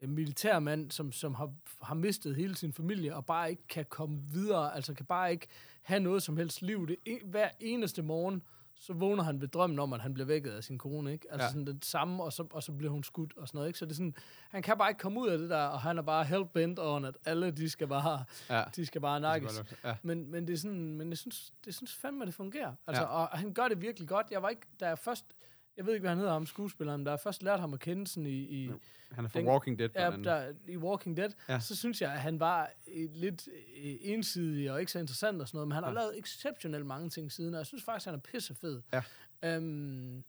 Speaker 1: militærmand, som, som har, har mistet hele sin familie, og bare ikke kan komme videre, altså kan bare ikke have noget som helst liv. Det, hver eneste morgen, så vågner han ved drømmen om, at han bliver vækket af sin kone, ikke? Altså
Speaker 2: Ja.
Speaker 1: sådan det samme, og så, og så bliver hun skudt og sådan noget, ikke? Så det er sådan, han kan bare ikke komme ud af det der, og han er bare helt bent on, at alle, de skal bare,
Speaker 2: Ja.
Speaker 1: de skal bare nakkes.
Speaker 2: Ja.
Speaker 1: Men, men det er sådan, men jeg synes, det synes fandme, det fungerer. Altså,
Speaker 2: Ja.
Speaker 1: ja. og han gør det virkelig godt. Jeg var ikke, da jeg først, jeg ved ikke, hvad han hedder ham, skuespilleren, jeg først lærte ham at kende sådan i, i,
Speaker 2: Jo, Han er fra
Speaker 1: Den-
Speaker 2: Walking Dead,
Speaker 1: ja, der, i Walking Dead,
Speaker 2: Ja.
Speaker 1: så synes jeg, at han var lidt øh, ensidig og ikke så interessant og sådan noget, men han har
Speaker 2: Ja.
Speaker 1: lavet exceptionelt mange ting siden, og jeg synes faktisk, han er pissefed.
Speaker 2: Ja.
Speaker 1: Øhm,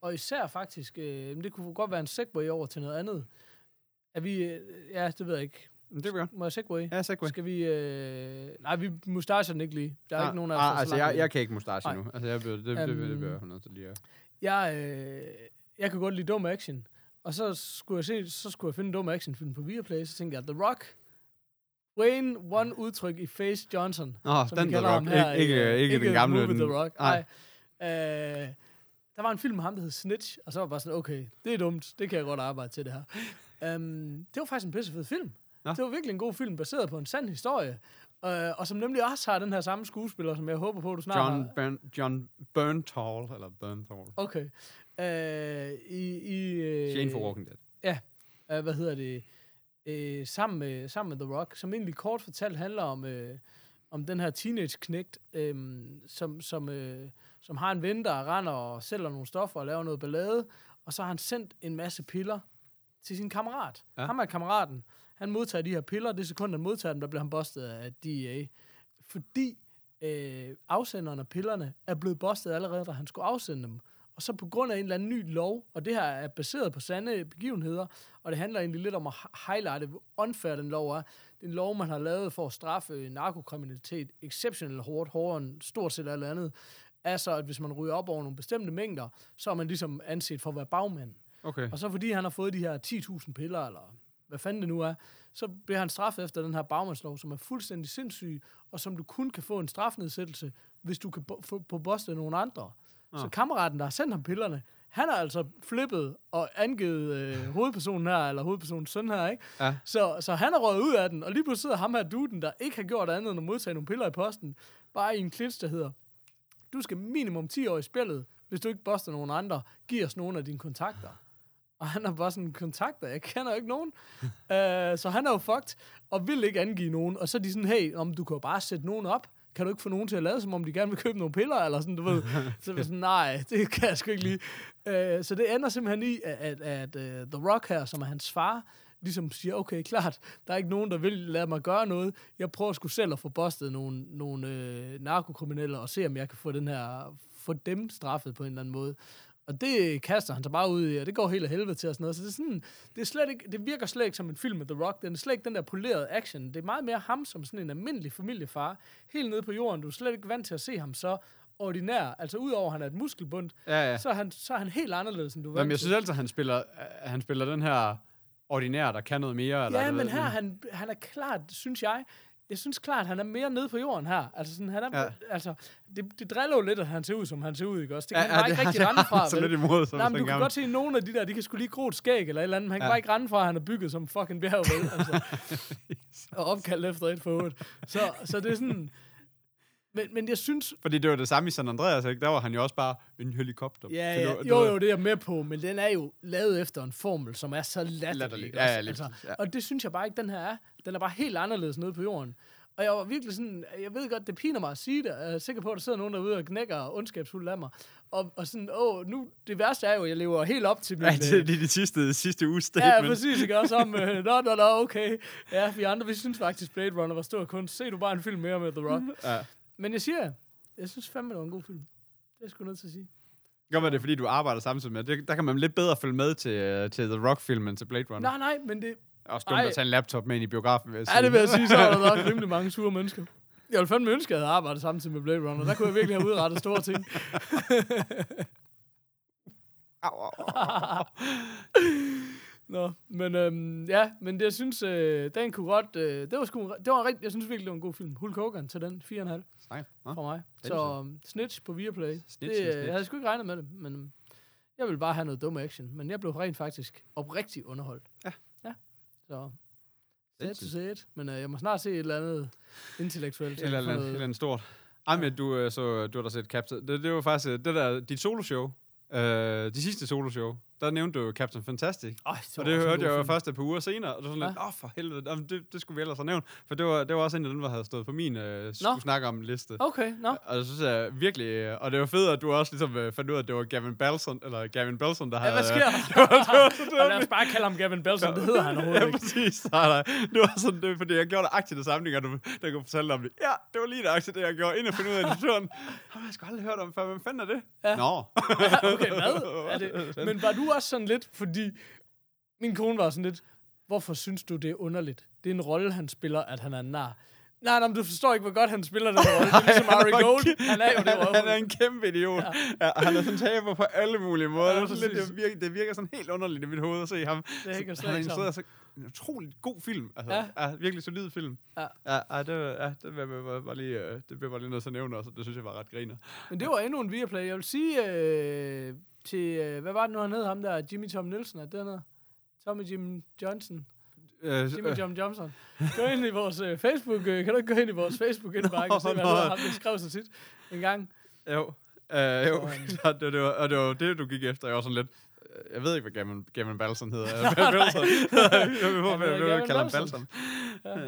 Speaker 1: og især faktisk, øh, det kunne godt være en segway over til noget andet. Er vi, øh, ja, det ved jeg ikke.
Speaker 2: Det vil jeg.
Speaker 1: Må jeg segway?
Speaker 2: Ja, Segway.
Speaker 1: Skal vi... Øh... Nej, vi mustacher den ikke lige. Der er
Speaker 2: Ah,
Speaker 1: ikke nogen af os,
Speaker 2: ah,
Speaker 1: der så
Speaker 2: altså, jeg, jeg kan ikke mustache nu. Altså, jeg bliver, det, det, det, det, det bliver
Speaker 1: Øhm,
Speaker 2: jeg nødt til lige at...
Speaker 1: Jeg, øh, jeg kan godt lide dum action. Og så skulle jeg se, så skulle jeg finde en dum actionfilm på Viaplay, så tænkte jeg, The Rock, Wayne One udtryk i Face Johnson.
Speaker 2: Nå,
Speaker 1: som
Speaker 2: den The Rock.
Speaker 1: her
Speaker 2: Ikke, ikke,
Speaker 1: øh,
Speaker 2: ikke den gamle. Den-
Speaker 1: The Rock.
Speaker 2: Nej.
Speaker 1: Nej. Øh, der var en film med ham, der hed Snitch, og så var jeg bare sådan, okay, det er dumt, det kan jeg godt arbejde til det her. Um, det var faktisk en pissefed film.
Speaker 2: Nå.
Speaker 1: Det var virkelig en god film, baseret på en sand historie. Uh, og som nemlig også har den her samme skuespiller, som jeg håber på, du snart
Speaker 2: John,
Speaker 1: har.
Speaker 2: John Bernthal, eller Bernthal.
Speaker 1: Okay. Uh, I, i, uh,
Speaker 2: Shane for Walking Dead.
Speaker 1: uh, hvad hedder det, uh, sammen, med, sammen med The Rock, som egentlig kort fortalt handler om, uh, om den her teenage-knægt, um, som, som, uh, som har en ven, der render og sælger nogle stoffer og laver noget ballade, og så har han sendt en masse piller til sin kammerat.
Speaker 2: Ja.
Speaker 1: Ja. Ham er kammeraten. Han modtager de her piller, det sekund, han modtager dem, der bliver han bustet af DEA. Fordi øh, afsenderen af pillerne er blevet bustet allerede, da han skulle afsende dem. Og så på grund af en eller anden ny lov, og det her er baseret på sande begivenheder, og det handler egentlig lidt om at hi- highlighte, hvor unfair den lov er. Det er en lov, man har lavet for at straffe narkokriminalitet exceptionelt hårdt, hårdere end stort set alt andet. Altså, at hvis man ryger op over nogle bestemte mængder, så er man ligesom anset for at være bagmand.
Speaker 2: Okay.
Speaker 1: Og så fordi han har fået de her 10.000 piller, eller hvad fanden det nu er, så bliver han straffet efter den her bagmandslov, som er fuldstændig sindssyg, og som du kun kan få en strafnedsættelse, hvis du kan bo- få på bostet nogle andre.
Speaker 2: Nå.
Speaker 1: Så kammeraten, der har sendt ham pillerne, han har altså flippet og angivet øh, hovedpersonen her, eller hovedpersonens søn her, ikke?
Speaker 2: Ja.
Speaker 1: Så, så han er røget ud af den, og lige pludselig sidder ham her duden, der ikke har gjort andet end at modtage nogle piller i posten, bare i en klits, der hedder, du skal minimum 10 år i spillet, hvis du ikke boster nogen andre, giv os nogle af dine kontakter. Og han har bare sådan kontakter, jeg kender ikke nogen. uh, så han er jo fucked, og vil ikke angive nogen. Og så er de sådan, hey, om du kan jo bare sætte nogen op. Kan du ikke få nogen til at lade, som om de gerne vil købe nogle piller, eller sådan, du ved. Så er sådan, nej, det kan jeg sgu ikke lide. Uh, så det ender simpelthen i, at, at, at uh, The Rock her, som er hans far, ligesom siger, okay, klart, der er ikke nogen, der vil lade mig gøre noget. Jeg prøver sgu selv at få bustet nogle, nogle øh, narkokriminelle, og se, om jeg kan få den her, få dem straffet på en eller anden måde. Og det kaster han sig bare ud i, og det går helt af helvede til og sådan noget. Så det, er sådan, det, er slet ikke, det virker slet ikke som en film med The Rock. Den er slet ikke den der polerede action. Det er meget mere ham som sådan en almindelig familiefar. Helt nede på jorden. Du er slet ikke vant til at se ham så ordinær. Altså udover at han er et muskelbund,
Speaker 2: Ja, ja.
Speaker 1: så, er han, så er han helt anderledes, end du er
Speaker 2: Jamen, jeg synes altid, at han spiller, øh, han spiller den her ordinær, der kan noget mere. Eller,
Speaker 1: Ja, men her han, han er klart, synes jeg, jeg synes klart, han er mere nede på jorden her. Altså, sådan, han er,
Speaker 2: Ja.
Speaker 1: altså det, det driller jo lidt, at han ser ud, som han ser ud, ikke også? Det kan
Speaker 2: Ja,
Speaker 1: han bare
Speaker 2: ja,
Speaker 1: ikke rigtig rende
Speaker 2: han
Speaker 1: fra.
Speaker 2: så lidt imod, som
Speaker 1: Nej, men du kan
Speaker 2: gammel.
Speaker 1: godt se, at nogle af de der, de kan sgu lige gro et skæg eller et eller andet. Han kan
Speaker 2: Ja.
Speaker 1: bare ikke rende fra, at han er bygget som fucking bjerg, vel? Altså, og opkaldt efter et for otte. Så, så det er sådan... Men, men jeg synes...
Speaker 2: Fordi det var det samme i San Andreas, ikke? Der var han jo også bare en helikopter.
Speaker 1: Ja, ja, jo, jo, det er jeg med på, men den er jo lavet efter en formel, som er så latterlig.
Speaker 2: Latterlig. Ja, ja,
Speaker 1: altså,
Speaker 2: ja.
Speaker 1: Og det synes jeg bare ikke, den her er. Den er bare helt anderledes nede på jorden. Og jeg var virkelig sådan, jeg ved godt, det piner mig at sige det. Jeg er sikker på, at der sidder nogen derude og knækker ondskabsfuldt af mig. Og, og sådan, åh, nu, det værste er jo, at jeg lever helt op til min...
Speaker 2: Ja, det,
Speaker 1: øh,
Speaker 2: det er de sidste, sidste uge
Speaker 1: Ja,
Speaker 2: statement.
Speaker 1: præcis, ikke også om, øh, nå, nå, nå, okay. Ja, vi andre, vi synes faktisk, Blade Runner var stor kunst. Se du bare en film mere med The Rock.
Speaker 2: Ja.
Speaker 1: Men jeg siger, jeg synes fandme, det var en god film. Det er sgu nødt til at sige.
Speaker 2: Godt være det, er, fordi du arbejder samtidig med. Det, der kan man lidt bedre følge med til, øh, til The Rock-filmen til Blade Runner.
Speaker 1: Nej, nej, men det,
Speaker 2: Også dumt
Speaker 1: Ej.
Speaker 2: at tage en laptop med ind i biografen, vil jeg sige.
Speaker 1: Ja, det vil jeg sige, så er der nok rimelig mange sure mennesker. Jeg ville fandme ønske, at jeg havde arbejdet samtidig med Blade Runner. Der kunne jeg virkelig have udrettet store ting.
Speaker 2: Au, au, au.
Speaker 1: Nå, men øhm, ja, men det, jeg synes, øh, den kunne godt... Øh, det var sgu, det var rigtig, jeg synes virkelig, det var en god film. Hulk Hogan til den, 4,5
Speaker 2: Sejt. Nå.
Speaker 1: fra mig.
Speaker 2: det
Speaker 1: Så
Speaker 2: så.
Speaker 1: um, Snitch på Viaplay.
Speaker 2: Snitch,
Speaker 1: det, øh,
Speaker 2: snitch.
Speaker 1: Jeg havde sgu ikke regnet med det, men øhm, jeg ville bare have noget dum action. Men jeg blev rent faktisk oprigtigt underholdt.
Speaker 2: Ja.
Speaker 1: Så... Sad to it. Men øh, jeg må snart se et eller andet intellektuelt.
Speaker 2: Et eller andet, et eller andet stort. Ej, men du, øh, så, du har da set Captain... Det, det var faktisk øh, det der, dit soloshow. Øh, de sidste soloshow. Der nævnte du Captain Fantastic.
Speaker 1: Ej, så
Speaker 2: Og
Speaker 1: var
Speaker 2: det hørte jeg jo først et par uger senere, og det var sådan
Speaker 1: Ja.
Speaker 2: lidt, åh for helvede, Jamen, det, det skulle vi ellers have nævnt. For det var, det var også en af dem, der havde stået på min øh, skulle snakke om liste.
Speaker 1: Okay, nå.
Speaker 2: Og det synes jeg virkelig, øh, og det var fedt, at du også ligesom øh, fandt ud af, at det var Gavin Belson, eller Gavin Belson, der
Speaker 1: Ja,
Speaker 2: havde...
Speaker 1: hvad sker der? Og lad os bare kalde ham Gavin Belson, det hedder han overhovedet
Speaker 2: Ja,
Speaker 1: ikke.
Speaker 2: præcis. Nej, nej. Det var sådan, det, fordi jeg gjorde det aktivt det samme, dengang du, der kunne fortælle om det. Ja, det var lige det aktivt, det jeg gjorde, inden jeg finde ud af diskussionen. Har jeg sgu aldrig hørt om før, hvem fanden er det?
Speaker 1: Ja.
Speaker 2: Nå.
Speaker 1: okay, hvad? Er det? Men var du også sådan lidt, fordi min kone var sådan lidt, hvorfor synes du, det er underligt? Det er en rolle, han spiller, at han er nar. Nej, nej, men du forstår ikke, hvor godt han spiller den rolle. Det er ligesom Ari Gold. Han er jo det
Speaker 2: han, han er en kæmpe idiot. Ja. Ja, han er sådan taber på alle mulige måder.
Speaker 1: Ja,
Speaker 2: det, lidt, det, virker, det virker sådan helt underligt i mit hoved at se ham.
Speaker 1: Det hænger
Speaker 2: Så-
Speaker 1: slet
Speaker 2: han
Speaker 1: ikke
Speaker 2: er
Speaker 1: sammen.
Speaker 2: så en utrolig god film. Altså,
Speaker 1: Ja.
Speaker 2: ja. virkelig solid film.
Speaker 1: Ja.
Speaker 2: Ja, ja, det, ja, det, var, var, var lige, øh, det blev bare lige noget at nævne også, og det synes jeg var ret griner.
Speaker 1: Men det var endnu en Viaplay. Jeg vil sige øh, til, øh, hvad var det nu, han hed ham der? Jimmy Tom Nielsen, er det? Tommy Jim Johnson.
Speaker 2: Øh,
Speaker 1: Jimmy John Johnson. Gå ind i vores øh, Facebook. Øh, kan du ikke gå ind i vores Facebook-indbakke og se, hvad var, ham, der skrev så tit en gang?
Speaker 2: Jo, øh, jo.
Speaker 1: Sådan.
Speaker 2: Så det, det, var, og det var det, du gik efter. Jeg var sådan lidt... øh, Jeg ved ikke, hvad Gammon, Gammon Balsam hedder.
Speaker 1: Nej.
Speaker 2: Balsam. Jeg vil
Speaker 1: Han hedder
Speaker 2: jeg kalder ham
Speaker 1: Balsam.
Speaker 2: Balsam.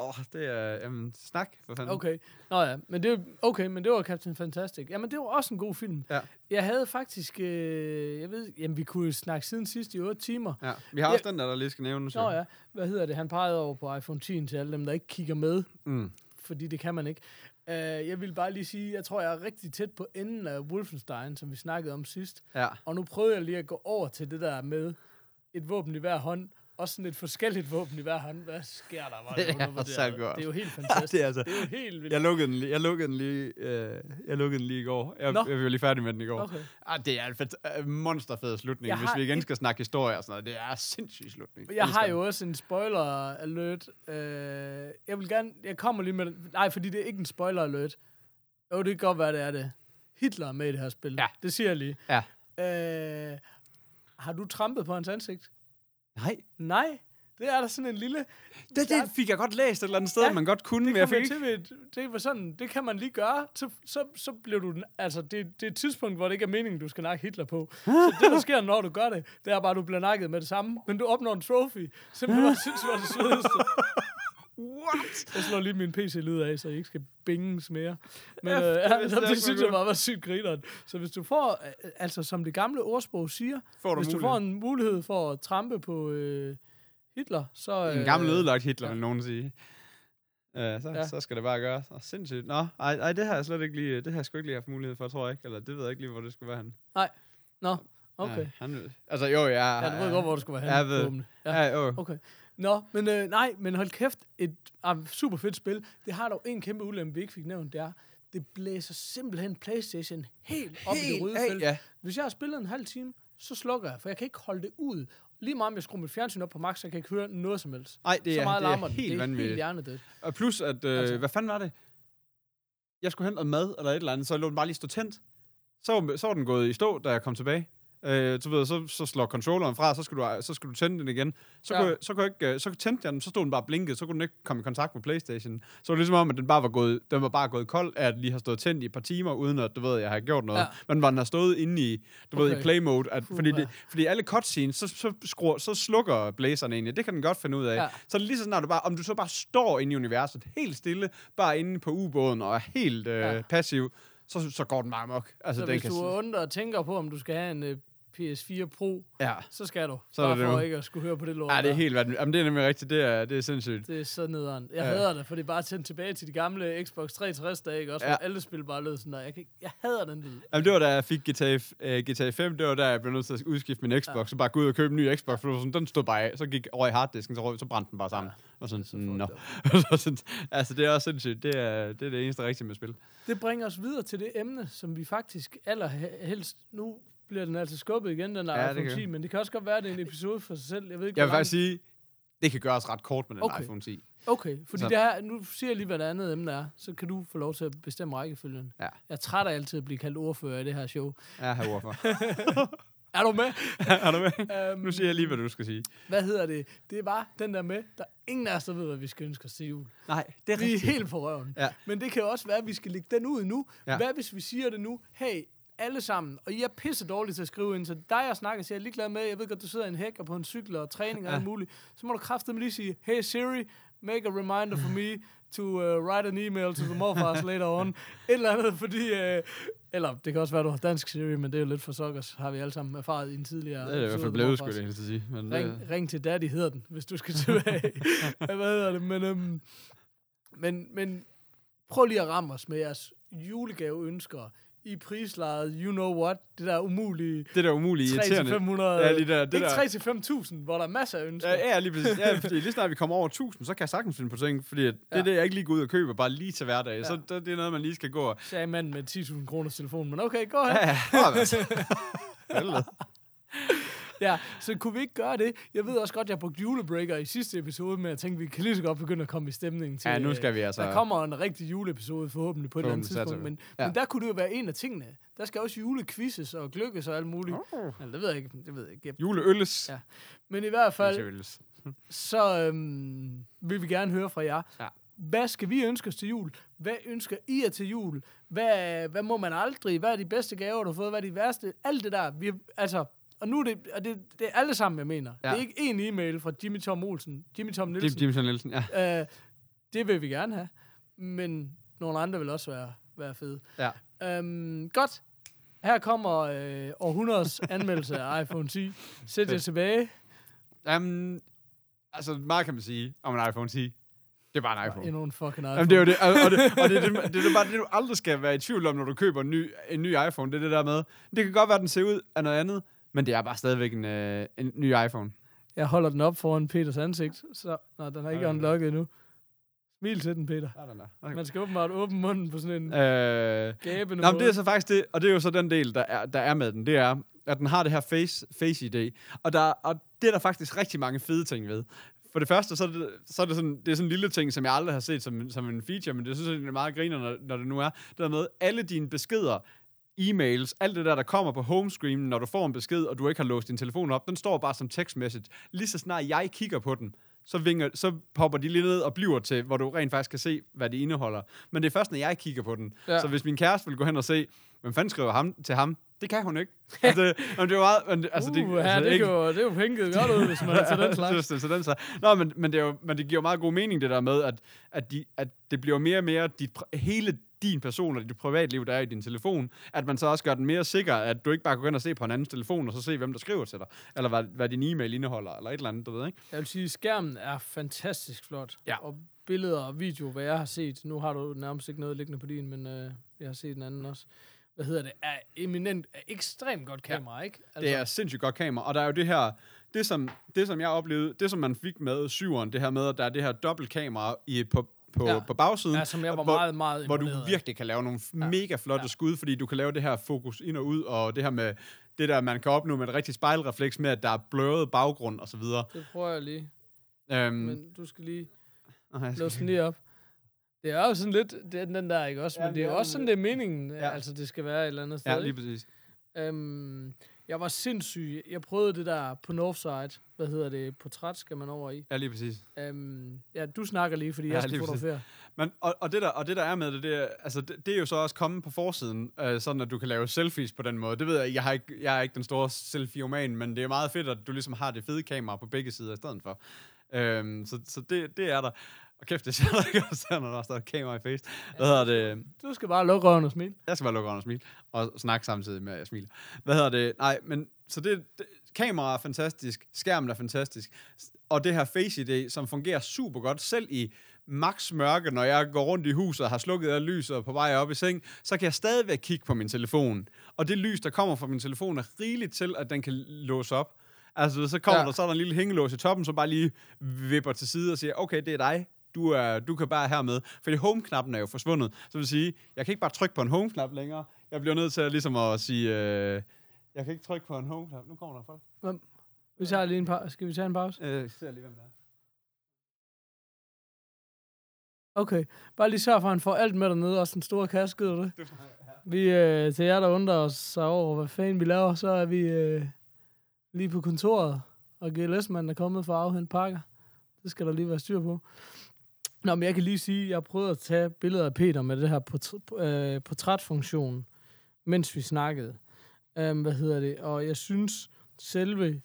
Speaker 2: Åh, det er... Jamen, snak, for fanden.
Speaker 1: Okay. Nå ja, men det, okay, men det var Captain Fantastic. Jamen, det var også en god film.
Speaker 2: Ja.
Speaker 1: Jeg havde faktisk, øh, jeg ved, jamen vi kunne snakke siden sidst i 8 timer.
Speaker 2: Ja, vi har
Speaker 1: Ja.
Speaker 2: også den der, der lige skal nævnes.
Speaker 1: Nå ja, hvad hedder det? Han pegede over på iPhone 10 til alle dem, der ikke kigger med,
Speaker 2: Mm.
Speaker 1: fordi det kan man ikke. Uh, jeg vil bare lige sige, jeg tror, jeg er rigtig tæt på enden af Wolfenstein, som vi snakkede om sidst.
Speaker 2: Ja.
Speaker 1: Og nu prøvede jeg lige at gå over til det der med et våben i hver hånd, også sådan et forskelligt våben i hver hånd. Hvad sker der? Var
Speaker 2: Det er
Speaker 1: undervurderet.
Speaker 2: så godt.
Speaker 1: Det er jo helt fantastisk.
Speaker 2: det er altså-
Speaker 1: det er jo helt vildt.
Speaker 2: Jeg lukkede den lige, jeg lukkede den lige, øh, jeg lukkede den lige i går. Jeg,
Speaker 1: Nå.
Speaker 2: jeg var lige færdig med den i går.
Speaker 1: Okay.
Speaker 2: Ah, det er en fed- øh, monsterfed slutning,
Speaker 1: Jeg
Speaker 2: hvis vi igen
Speaker 1: ikke-
Speaker 2: skal snakke historie og sådan noget. Det er en sindssyg slutning.
Speaker 1: Jeg
Speaker 2: elsker
Speaker 1: har jo også en spoiler alert. Uh, jeg vil gerne, jeg kommer lige med, nej, fordi det er ikke en spoiler alert. Jo, det kan godt være, det er det. Hitler er med i det her spil.
Speaker 2: Ja.
Speaker 1: Det siger jeg lige.
Speaker 2: Ja.
Speaker 1: Uh, har du trampet på hans ansigt?
Speaker 2: Nej,
Speaker 1: Nej, det er der sådan en lille...
Speaker 2: det, det fik jeg godt læst et eller andet sted,
Speaker 1: Ja,
Speaker 2: man godt kunne,
Speaker 1: Det,
Speaker 2: men jeg fik
Speaker 1: til ved, det var sådan, det kan man lige gøre, så, så, så bliver du, den- altså det, det er et tidspunkt, hvor det ikke er meningen, du skal nakke Hitler på. Så det, der sker, når du gør det, det er bare, at du bliver nakket med det samme, men du opnår en trophy, som jeg synes var det sødeste.
Speaker 2: What?
Speaker 1: Jeg slår lige min PC-lyd af, så I ikke skal binges mere. Men
Speaker 2: Ja,
Speaker 1: øh,
Speaker 2: det
Speaker 1: ja,
Speaker 2: vidste
Speaker 1: det,
Speaker 2: jeg
Speaker 1: det synes jeg bare var sygt grineren. Så hvis du får, øh, altså som det gamle ordsprog siger,
Speaker 2: Får du
Speaker 1: hvis du
Speaker 2: mulighed?
Speaker 1: får en mulighed for at trampe på øh, Hitler, så...
Speaker 2: En gammel ødelagt Hitler,
Speaker 1: ja.
Speaker 2: vil nogen sige. Uh, så,
Speaker 1: Ja.
Speaker 2: ja. så skal det bare gøres. Og sindssygt. Nå, ej, ej, det har jeg slet ikke lige, det har jeg sgu ikke lige haft mulighed for, tror jeg ikke. Eller det ved jeg ikke lige, hvor det skulle være han.
Speaker 1: Nå, okay.
Speaker 2: Ja, han, altså jo, ja.
Speaker 1: Ja, du ved godt, hvor du skulle være
Speaker 2: Ja,
Speaker 1: henne.
Speaker 2: jeg ved. Ja, ja jo.
Speaker 1: Okay. Nå, men øh, nej, men hold kæft, et ah, super fedt spil. Det har dog en kæmpe ulempe, vi ikke fik nævnt, det er, det blæser simpelthen Playstation helt op i det røde
Speaker 2: af,
Speaker 1: felt.
Speaker 2: ja.
Speaker 1: Hvis jeg har spillet en halv time, så slukker jeg, for jeg kan ikke holde det ud. Lige meget om jeg skruer mit fjernsyn op på max, så kan jeg ikke høre noget som helst.
Speaker 2: Ej, det
Speaker 1: så
Speaker 2: er,
Speaker 1: meget
Speaker 2: det er
Speaker 1: den.
Speaker 2: helt
Speaker 1: det er
Speaker 2: vanvittigt.
Speaker 1: helt.
Speaker 2: Og plus, at, øh,
Speaker 1: Altså-
Speaker 2: hvad fanden var det? Jeg skulle hente noget mad, eller et eller andet, så lå den bare lige stå tændt. Så, så var den gået i stå, da jeg kom tilbage. Øh, så, ved, så, så slår controlleren fra, så skal du, så skal du tænde den igen. Så,
Speaker 1: Ja.
Speaker 2: kunne, så, kunne jeg ikke, øh, så tændte jeg den, så stod den bare og blinkede, så kunne den ikke komme i kontakt med Playstation. Så var det ligesom om, at den bare var gået, den var bare gået kold, at lige har stået tændt i et par timer, uden at, du ved, jeg har gjort noget.
Speaker 1: Ja.
Speaker 2: Men hvor den har stået inde i, du okay. ved, i play mode, at, fordi, det, fordi alle cutscenes, så, så, skruer, så slukker blazeren egentlig. Det kan den godt finde ud af.
Speaker 1: Ja.
Speaker 2: Så lige så snart, du bare, om du så bare står inde i universet, helt stille, bare inde på ubåden og er helt øh,
Speaker 1: Ja.
Speaker 2: passiv, så, så går den bare amok. Altså,
Speaker 1: Så
Speaker 2: den
Speaker 1: hvis
Speaker 2: kan
Speaker 1: du er under og tænker på, om du skal have en uh, PS4 Pro,
Speaker 2: Ja.
Speaker 1: så skal du.
Speaker 2: Så
Speaker 1: bare
Speaker 2: det
Speaker 1: for ikke at skulle høre på det lort.
Speaker 2: ja, det er helt vanvittigt. Jamen, det er nemlig rigtigt. Det er, det er sindssygt.
Speaker 1: Det er så nederen. Jeg
Speaker 2: Ja.
Speaker 1: hader det, for det er bare tændt tilbage til de gamle Xbox 360 dage, ikke? Også
Speaker 2: Ja.
Speaker 1: hvor alle spil bare lød sådan der. Jeg, kan, jeg hader den lyd.
Speaker 2: Jamen, det var da jeg fik GTA, uh, GTA 5, det var da jeg blev nødt til at udskifte min Xbox,
Speaker 1: Ja.
Speaker 2: så bare gå ud og købe en ny Xbox, for sådan, den stod bare af, så gik over i harddisken, så, røg- så brændte den bare sammen. Ja. Og sådan,
Speaker 1: Så
Speaker 2: sådan, altså, det er også sindssygt. Det er det, er det eneste rigtige med spil.
Speaker 1: Det bringer os videre til det emne, som vi faktisk allerhelst... Nu bliver den altså skubbet igen, den der
Speaker 2: Ja,
Speaker 1: iPhone
Speaker 2: kan-
Speaker 1: 10, men det kan også godt være, at det er en episode for sig selv. Jeg ved ikke,
Speaker 2: Jeg vil faktisk sige, det kan gøres ret kort med den
Speaker 1: Okay.
Speaker 2: iPhone 10.
Speaker 1: Okay, fordi
Speaker 2: Så-
Speaker 1: det her, nu siger jeg lige, hvad det andet emne er, så kan du få lov til at bestemme rækkefølgen.
Speaker 2: Ja.
Speaker 1: Jeg er træt af altid at blive kaldt ordfører i det her show.
Speaker 2: Ja, her hvorfor.
Speaker 1: Er du med?
Speaker 2: er du med?
Speaker 1: um,
Speaker 2: Nu siger jeg lige, hvad du skal sige.
Speaker 1: Hvad hedder det? Det var den der med, der er ingen af os, der ved, hvad vi skal ønske os til jul.
Speaker 2: Nej, det er
Speaker 1: Vi er helt på røven.
Speaker 2: Ja.
Speaker 1: Men det kan også være, at vi skal lægge den ud nu.
Speaker 2: Ja.
Speaker 1: Hvad hvis vi siger det nu? Hey, alle sammen, og I er pisse dårlige til at skrive ind, så dig jeg snakker, så jeg er ligeglad med, jeg ved godt, du sidder i en hæk og på en cykel og træning og alt muligt, så må du kraftedeme lige sige, hey Siri, make a reminder for me to uh, write an email to the morfars later on. Et eller andet, fordi, uh, eller det kan også være, du har dansk Siri, men det er jo lidt for sokkers, har vi alle sammen erfaret i en tidligere
Speaker 2: Det er i hvert fald blevet, skulle jeg sige. Men
Speaker 1: Ring,
Speaker 2: det,
Speaker 1: ring til daddy hedder den, hvis du skal tilbage. Hvad hedder det? Men, øhm, men, men prøv lige at ramme os med jeres julegaveønsker i prislaget, you know what, det der umulige
Speaker 2: Det der umulige
Speaker 1: 3 til
Speaker 2: irriterende.
Speaker 1: 500,
Speaker 2: Ja, lige der, det
Speaker 1: ikke
Speaker 2: der.
Speaker 1: 3 til 5.000, hvor der er masser af ønsker.
Speaker 2: Ja, ja, lige præcis. Ja, fordi lige snart vi kommer over 1000, så kan jeg sagtens finde på ting, fordi det
Speaker 1: Ja.
Speaker 2: er det, jeg ikke lige går ud og køber, bare lige til hverdag.
Speaker 1: Ja.
Speaker 2: Så det, det er noget, man lige skal gå og...
Speaker 1: Sagde manden med 10.000 kroners telefon, men okay, gå ahead.
Speaker 2: Ja, ja, ja.
Speaker 1: Ja, så kunne vi ikke gøre det? Jeg ved også godt, jeg brugte julebreaker i sidste episode, men jeg tænkte, vi kan lige så godt begynde at komme i stemningen til...
Speaker 2: Ja, nu
Speaker 1: øh,
Speaker 2: skal vi altså-
Speaker 1: Der kommer en rigtig juleepisode forhåbentlig på et eller andet tidspunkt, men,
Speaker 2: vi.
Speaker 1: men der kunne det jo være en af tingene. Der skal også julequizzes og gløkkes og alt muligt.
Speaker 2: Oh.
Speaker 1: Eller, det ved jeg ikke. Det ved jeg ikke. Jeg-
Speaker 2: Juleølles.
Speaker 1: Ja. Men i hvert fald, så øhm, vil vi gerne høre fra jer.
Speaker 2: Ja.
Speaker 1: Hvad skal vi ønske os til jul? Hvad ønsker I jer til jul? Hvad, hvad må man aldrig? Hvad er de bedste gaver, du har fået? Hvad er de værste? Alt det der. Vi, altså, og nu er det, og det, det er alle sammen, jeg mener. Ja. Det er ikke en e-mail fra Jimmy Tom Olsen. Jimmy Tom Nielsen.
Speaker 2: Jimson Nielsen, ja.
Speaker 1: Øh, det vil vi gerne have. Men nogle andre vil også være, være fede.
Speaker 2: ja.
Speaker 1: Øhm, godt. Her kommer øh, århundredes anmeldelse af iPhone 10. Sæt jer tilbage.
Speaker 2: Um, altså, meget kan man sige om en iPhone 10. Det er bare en iPhone.
Speaker 1: Endnu en fucking iPhone.
Speaker 2: Jamen, det er jo det, og, og, det, og det, er det, det, er bare det, du aldrig skal være i tvivl om, når du køber en ny, en ny iPhone. Det er det der med. Det kan godt være, at den ser ud af noget andet, men det er bare stadigvæk en, øh, en ny iPhone.
Speaker 1: Jeg holder den op foran Peters ansigt, så Nå, den er ikke
Speaker 2: Okay.
Speaker 1: unlocket endnu. Smil til den, Peter.
Speaker 2: Sådan der. Okay.
Speaker 1: Man skal åbenbart åbne munden på sådan en
Speaker 2: Øh,
Speaker 1: gabende
Speaker 2: men
Speaker 1: måde.
Speaker 2: det er så faktisk det, og det er jo så den del, der er, der er med den, det er, at den har det her face, face ID, og, der, og det er der faktisk rigtig mange fede ting ved. For det første, så er det, så er det, sådan, det er sådan en lille ting, som jeg aldrig har set som, som en feature, men det synes jeg, det er meget griner, når, når det nu er. Det der med, alle dine beskeder, e-mails, alt det der, der kommer på homescreen, når du får en besked, og du ikke har låst din telefon op, den står bare som text message. Lige så snart jeg kigger på den, så, vinger, så popper de lige ned og bliver til, hvor du rent faktisk kan se, hvad det indeholder. Men det er først, når jeg kigger på den.
Speaker 1: Ja.
Speaker 2: Så hvis min kæreste vil gå hen og se, hvem fanden skriver ham til ham, det kan hun ikke. altså, det, det er jo meget... Altså,
Speaker 1: uh,
Speaker 2: det,
Speaker 1: her,
Speaker 2: altså,
Speaker 1: det,
Speaker 2: ikke,
Speaker 1: jo, det er jo pænket godt ud, hvis man er til den slags.
Speaker 2: så den slags. Nå, men, men, det er jo, men det giver jo meget god mening, det der med, at, at, de, at det bliver mere og mere dit, hele din person og dit privatliv, der er i din telefon, at man så også gør den mere sikker, at du ikke bare går hen og se på en anden telefon, og så se, hvem der skriver til dig, eller hvad, hvad din e-mail indeholder, eller et eller andet, du ved, ikke?
Speaker 1: Jeg vil sige, skærmen er fantastisk flot.
Speaker 2: Ja.
Speaker 1: Og billeder og video, hvad jeg har set, nu har du nærmest ikke noget liggende på din, men øh, jeg har set en anden også. Hvad hedder det? Er eminent, er ekstremt godt kamera, ikke? Altså,
Speaker 2: Det er sindssygt godt kamera, og der er jo det her, det som, det som jeg oplevede, det som man fik med syveren, det her med, at der er det her dobbeltkamera i, på, på,
Speaker 1: Ja.
Speaker 2: på bagsiden,
Speaker 1: ja, som jeg var
Speaker 2: hvor,
Speaker 1: meget, meget
Speaker 2: hvor du virkelig kan lave nogle
Speaker 1: Ja.
Speaker 2: mega flotte
Speaker 1: Ja.
Speaker 2: skud, fordi du kan lave det her fokus ind og ud, og det her med, det der, man kan opnå med et rigtig spejlrefleks med, at der er blurret baggrund og så videre.
Speaker 1: Det prøver jeg lige,
Speaker 2: Øhm,
Speaker 1: men du skal lige
Speaker 2: jeg skal-
Speaker 1: låse den lige op. Det er jo sådan lidt, det er den der, ikke også?
Speaker 2: Ja,
Speaker 1: Men det er jo også sådan, det er meningen,
Speaker 2: Ja.
Speaker 1: altså det skal være et eller andet sted.
Speaker 2: Ja, lige præcis.
Speaker 1: Øhm, jeg var sindssyg. Jeg prøvede det der på Northside. Hvad hedder det? Portræt skal man over i.
Speaker 2: Ja, lige præcis.
Speaker 1: Øhm, ja, du snakker lige, fordi
Speaker 2: Ja,
Speaker 1: jeg skal fotografere.
Speaker 2: Men, og, og, det der, og det der er med det, det er, altså, det, det er jo så også kommet på forsiden, øh, sådan at du kan lave selfies på den måde. Det ved jeg, jeg, har ikke, jeg er ikke den store selfie-oman, men det er meget fedt, at du ligesom har det fede kamera på begge sider i stedet for. Øhm, så så det, det er der. Og kæft, det ser godt, så når der står kamera i face. Hvad hedder det?
Speaker 1: Du skal bare lukke røven og smile.
Speaker 2: Jeg skal bare lukke øjnene og smile, og snakke samtidig med, at jeg smiler. Hvad hedder det? Nej, men så det, det kamera er fantastisk, skærmen er fantastisk, og det her Face ID, som fungerer super godt, selv i max mørke, når jeg går rundt i huset og har slukket af lys og på vej op i seng, så kan jeg stadigvæk kigge på min telefon. Og det lys, der kommer fra min telefon, er rigeligt til, at den kan låse op. Altså, så kommer
Speaker 1: Ja.
Speaker 2: ja. der så er der en lille hængelås i toppen, som bare lige vipper til side og siger, okay, det er dig. Du, er, du kan bare hermed. Fordi home-knappen er jo forsvundet. Så det vil sige, jeg kan ikke bare trykke på en home-knap længere. Jeg bliver nødt til at, ligesom at sige, øh, jeg kan ikke trykke på en home-knap. Nu kommer der folk.
Speaker 1: Vi tager lige en pa- skal vi tage en pause?
Speaker 2: Øh, jeg ser lige, hvem der er.
Speaker 1: Okay. Bare lige sørg for, at han får alt med dernede, også den store kasse, gider det? Vi, øh, til jer, der undrer os så over, hvad fanden vi laver, så er vi øh, lige på kontoret, og GLS-manden er kommet for at afhente pakker. Det skal der lige være styr på. Nå, men jeg kan lige sige, at jeg prøvede at tage billeder af Peter med det her portr- øh, portrætfunktion, mens vi snakkede. Um, hvad hedder det? Og jeg synes, selve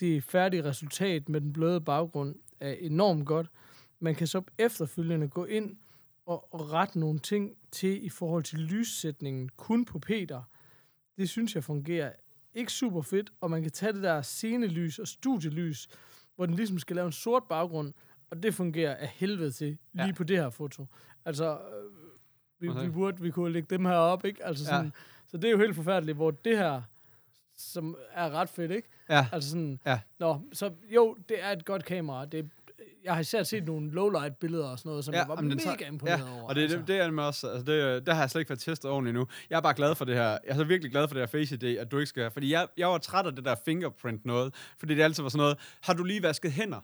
Speaker 1: det færdige resultat med den bløde baggrund er enormt godt. Man kan så efterfølgende gå ind og, og rette nogle ting til i forhold til lyssætningen kun på Peter. Det synes jeg fungerer ikke super fedt, og man kan tage det der scenelys og studielys, hvor den ligesom skal lave en sort baggrund, og det fungerer af helvede til lige
Speaker 2: Ja.
Speaker 1: på det her foto. Altså, øh, Vi,
Speaker 2: Okay.
Speaker 1: vi burde, vi kunne lægge dem her op, ikke? Altså
Speaker 2: Ja.
Speaker 1: sådan, Så det er jo helt forfærdeligt, hvor det her, som er ret fedt, ikke?
Speaker 2: Ja.
Speaker 1: Altså sådan,
Speaker 2: Ja.
Speaker 1: Nå, så jo, det er et godt kamera. Det, jeg har især set nogle lowlight-billeder og sådan noget, som ja, jeg var mega
Speaker 2: tager-
Speaker 1: imponeret
Speaker 2: ja,
Speaker 1: over.
Speaker 2: og det,
Speaker 1: altså.
Speaker 2: det, det er med også, altså det, der har jeg slet ikke været testet ordentligt nu. Jeg er bare glad for det her. Jeg er så virkelig glad for det her Face ID, at du ikke skal, fordi jeg, jeg var træt af det der fingerprint noget, fordi det altid var sådan noget, har du lige vasket hænder,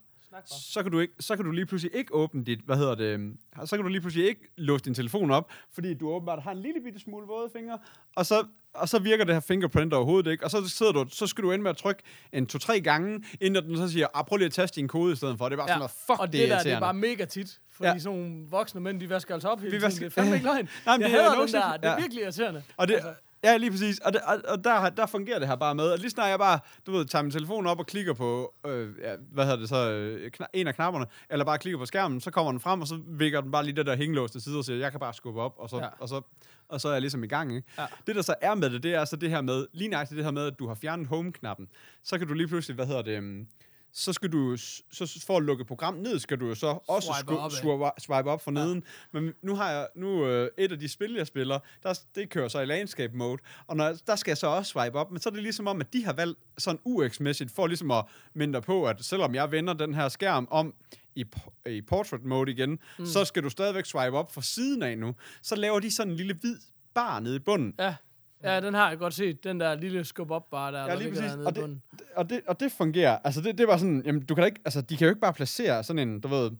Speaker 2: så kan du ikke, så kan du lige pludselig ikke åbne dit, hvad hedder det, øhm, så kan du lige pludselig ikke låse din telefon op, fordi du åbenbart har en lille bitte smule våde fingre, og så, og så virker det her fingerprint overhovedet ikke, og så sidder du, så skal du ende med at trykke en to-tre gange, inden den så siger, ah, prøv lige at taste din kode i stedet for. Det er bare sådan noget, fuck,
Speaker 1: og
Speaker 2: det, er
Speaker 1: det, der, det er bare mega tit. Fordi
Speaker 2: Ja.
Speaker 1: ja. sådan nogle voksne mænd, de vasker altså op hele tiden. Det er fandme ikke løgn.
Speaker 2: Nej, men
Speaker 1: jeg
Speaker 2: det er
Speaker 1: hader den der. Det er
Speaker 2: Ja.
Speaker 1: virkelig irriterende.
Speaker 2: Og det,
Speaker 1: altså.
Speaker 2: Ja, lige præcis. Og, det, og, og der, der fungerer det her bare med. Og lige snart jeg bare, du ved, tager min telefon op og klikker på, øh, ja, hvad hedder det så, øh, en af knapperne, eller bare klikker på skærmen, så kommer den frem, og så vikker den bare lige det der hængelås til side og siger, jeg kan bare skubbe op, og så,
Speaker 1: Ja.
Speaker 2: ja. og så, og så er jeg ligesom i gang. Ikke?
Speaker 1: Ja.
Speaker 2: Det, der så er med det, det er så det her med, lige nøjagtigt det her med, at du har fjernet home-knappen. Så kan du lige pludselig, hvad hedder det, øhm, så skal du, så for at lukke program ned, skal du jo så også
Speaker 1: Swipe
Speaker 2: swipe,
Speaker 1: opad.
Speaker 2: swipe, swipe op for neden. Men nu har jeg, nu øh, et af de spil, jeg spiller, der, det kører så i landscape mode, og når, der skal jeg så også swipe op, men så er det ligesom om, at de har valgt sådan UX-mæssigt, for ligesom at minde på, at selvom jeg vender den her skærm om i, i portrait mode igen, mm. så skal du stadigvæk swipe op for siden af nu. Så laver de sådan en lille hvid bar nede i bunden.
Speaker 1: ja. Ja, den har jeg godt set. Den der lille skub op bare der,
Speaker 2: Ja, lige præcis. Og det, og, det, og det fungerer. Altså, det, det var sådan, jamen, du kan da ikke, altså, de kan jo ikke bare placere sådan en, du ved,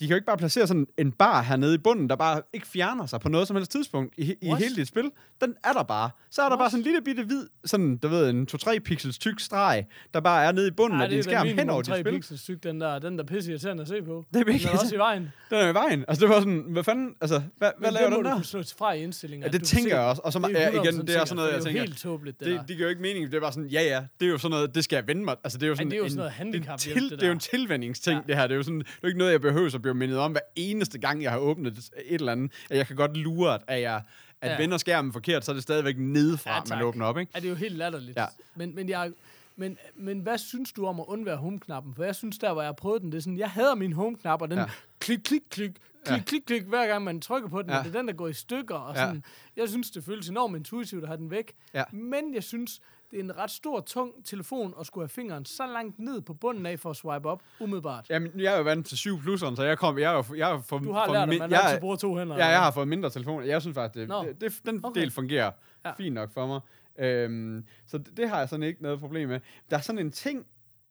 Speaker 2: de kan jo ikke bare placere sådan en bar hernede i bunden, der bare ikke fjerner sig på noget som helst tidspunkt i, i
Speaker 1: What?
Speaker 2: hele dit spil. Den er der bare. Så er der
Speaker 1: What?
Speaker 2: bare sådan en lille bitte hvid, sådan, du ved, en 2-3 pixels tyk streg, der bare er nede i bunden
Speaker 1: Ej,
Speaker 2: af din
Speaker 1: det
Speaker 2: skærm hen over dit
Speaker 1: 3
Speaker 2: spil.
Speaker 1: pixels styk, den der. Den der pisse irriterende at se på.
Speaker 2: Det er
Speaker 1: Den er også i vejen.
Speaker 2: Den er i vejen. Altså, det var sådan, hvad fanden, altså, hvad, hvad laver
Speaker 1: det må
Speaker 2: den der?
Speaker 1: kunne slå fra i indstillingen.
Speaker 2: Ja, det tænker
Speaker 1: se-
Speaker 2: jeg også. Og så,
Speaker 1: Det
Speaker 2: ja,
Speaker 1: er
Speaker 2: igen,
Speaker 1: 100%
Speaker 2: det er sådan noget, jeg tænker,
Speaker 1: Det er helt tåbeligt, det,
Speaker 2: det,
Speaker 1: der.
Speaker 2: det giver jo ikke mening. Det er bare sådan, ja, ja, det er jo sådan noget, det skal jeg vende mig. Altså, det er jo sådan,
Speaker 1: det er jo
Speaker 2: en,
Speaker 1: sådan noget
Speaker 2: det, er en
Speaker 1: det
Speaker 2: det er jo en tilvændingsting, det her. Det er jo sådan, det er ikke noget, jeg behøver at blive mindet om hver eneste gang, jeg har åbnet et eller andet. At jeg kan godt lure, at jeg at
Speaker 1: Ja.
Speaker 2: vender skærmen forkert, så er det stadigvæk nedefra,
Speaker 1: Ja,
Speaker 2: man
Speaker 1: tak.
Speaker 2: åbner op, ikke?
Speaker 1: Ja, det er jo helt latterligt.
Speaker 2: Ja.
Speaker 1: Men, men, jeg, men, men hvad synes du om at undvære home-knappen? For jeg synes, der hvor jeg har prøvet den, det er sådan, jeg hader min home-knap, og den
Speaker 2: Ja.
Speaker 1: ja. klik, klik, klik, klik,
Speaker 2: Ja.
Speaker 1: klik, klik, hver gang man trykker på den,
Speaker 2: Ja.
Speaker 1: ja. og det er den, der går i stykker. Og
Speaker 2: Ja.
Speaker 1: sådan, Jeg synes, det føles enormt intuitivt at have den væk.
Speaker 2: Ja.
Speaker 1: Men jeg synes, en ret stor, tung telefon at skulle have fingeren så langt ned på bunden af for at swipe op, umiddelbart.
Speaker 2: Jamen, jeg er jo vant til 7 plusseren, så jeg kom, jeg er jo, jeg er for,
Speaker 1: Du har
Speaker 2: for
Speaker 1: lært, at man
Speaker 2: jeg,
Speaker 1: altid bruger to hænder.
Speaker 2: Ja, jeg har fået mindre telefon. Jeg synes faktisk, det, det, det, den
Speaker 1: Okay.
Speaker 2: del fungerer
Speaker 1: Ja.
Speaker 2: fint nok for mig. Øhm, så det, det har jeg sådan ikke noget problem med. Der er sådan en ting,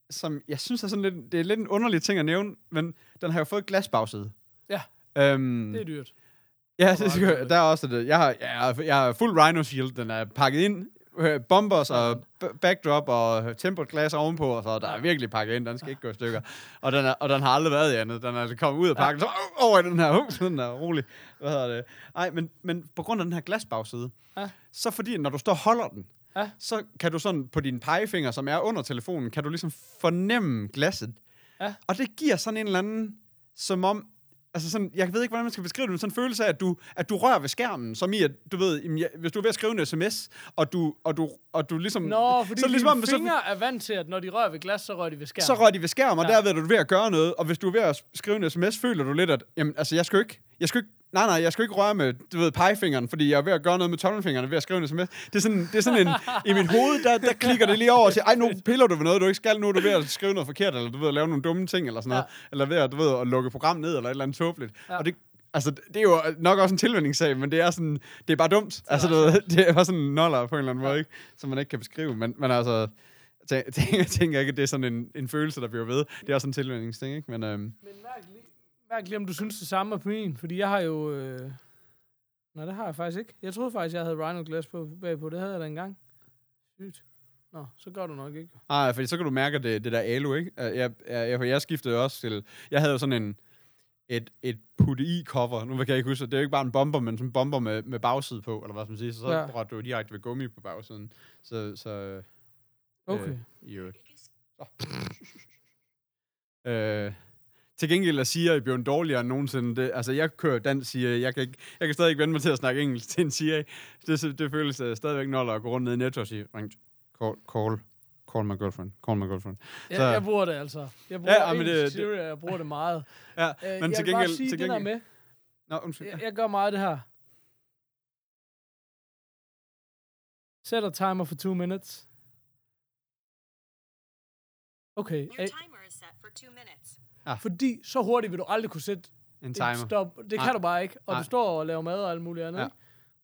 Speaker 2: som jeg synes er sådan lidt, det er lidt en underlig ting at nævne, men den har jo fået glasbagside.
Speaker 1: Ja.
Speaker 2: Øhm,
Speaker 1: Det er dyrt.
Speaker 2: ja, det
Speaker 1: Rhino.
Speaker 2: der er også det. Jeg har, jeg har, jeg har fuld Rhino Shield, den er pakket ind, bombers og backdrop og tempered glass ovenpå, og så der er virkelig pakket ind, den skal ikke gå i stykker. Og den, er, og den har aldrig været i andet. Den er altså kommet ud af pakken, så øh, over i den her, uh, den er rolig. Hvad hedder det? Ej, men, men på grund af den her glasbagside,
Speaker 1: Ja.
Speaker 2: så fordi, når du står og holder den,
Speaker 1: Ja.
Speaker 2: så kan du sådan på dine pegefinger, som er under telefonen, kan du ligesom fornemme glasset.
Speaker 1: Ja.
Speaker 2: Og det giver sådan en eller anden, som om, altså sådan, jeg ved ikke, hvordan man skal beskrive det, men sådan en følelse af, at du, at du rører ved skærmen, som i, at du ved, jamen, jeg- hvis du er ved at skrive en sms, og du, og du, og du ligesom...
Speaker 1: Nå, fordi
Speaker 2: så
Speaker 1: ligesom dine
Speaker 2: om, så,
Speaker 1: fingre er vant til, at når de rører ved glas, så rører de ved skærmen.
Speaker 2: så rører de ved skærmen, og
Speaker 1: Ja.
Speaker 2: derved er du ved at gøre noget, og hvis du er ved at skrive en sms, føler du lidt, at, jamen, altså, jeg skal ikke, jeg skal ikke, nej, nej, jeg skal ikke røre med, du ved, pegefingeren, fordi jeg er ved at gøre noget med tommelfingeren ved at skrive en sms. Det er sådan, det er sådan en, i mit hoved, der, der klikker det lige over og siger, ej, nu piller du ved noget, du ikke skal, nu er du ved at skrive noget forkert, eller du ved at lave nogle dumme ting, eller sådan noget,
Speaker 1: Ja.
Speaker 2: eller ved at, du ved, at lukke program ned, eller et eller andet tåbeligt.
Speaker 1: Ja.
Speaker 2: Og det, Altså, det er jo nok også en tilvændingssag, men det er sådan, det er bare dumt. Altså, du ved, det er bare sådan en noller på en eller anden måde, ikke? Som man ikke kan beskrive. Men, men altså, jeg tænker, jeg tænker ikke, at det er sådan en, en følelse, der bliver ved. Det er også en tilvændingssting, ikke? Men øhm,
Speaker 1: Men mærk lige, mærk lige, om du synes det samme på min, fordi jeg har jo... Øh... Nej, det har jeg faktisk ikke. Jeg troede faktisk, jeg havde Rhino Glass på bagpå. Det havde jeg da engang. Sygt. Nå, så gør du nok ikke.
Speaker 2: nej, fordi så kan du mærke, det, det der alu, ikke? Jeg, jeg, jeg, jeg skiftede også til... Jeg havde jo sådan en et, et putte-i-cover. Nu kan jeg ikke huske, det er jo ikke bare en bomber, men sådan en bomber med, med bagside på, eller hvad skal man sige. Så, så
Speaker 1: Ja.
Speaker 2: ja. rørte du direkte ved gummi på bagsiden. Så, så
Speaker 1: Okay.
Speaker 2: Øh, i øvrigt. Så. øh, til gengæld er Siri blevet dårligere end nogensinde. Det, altså, jeg kører dansk Siri. Jeg kan, ikke, jeg kan stadig ikke vende mig til at snakke engelsk til en CIA. Det, det føles uh, stadigvæk noller at gå rundt ned i Netto og sige, ring, call, call, call my girlfriend, call my girlfriend.
Speaker 1: Ja,
Speaker 2: så,
Speaker 1: jeg bruger det altså. Jeg bruger
Speaker 2: ja, men
Speaker 1: det, Siri, jeg bruger det meget.
Speaker 2: Ja,
Speaker 1: øh,
Speaker 2: men
Speaker 1: jeg
Speaker 2: til gengæld...
Speaker 1: Vil bare sige,
Speaker 2: til
Speaker 1: gengæld, den
Speaker 2: er
Speaker 1: med.
Speaker 2: Nå, undskyld.
Speaker 1: Jeg, jeg gør meget af det her. Set a timer for two minutes. Okay.
Speaker 3: Your timer is set for two minutes
Speaker 1: fordi så hurtigt vil du aldrig kunne sætte
Speaker 2: En
Speaker 1: et
Speaker 2: timer.
Speaker 1: stop. Det
Speaker 2: Nej.
Speaker 1: kan du bare ikke. Og
Speaker 2: Nej.
Speaker 1: du står og laver mad og alt muligt andet.
Speaker 2: Ja.
Speaker 1: Ja.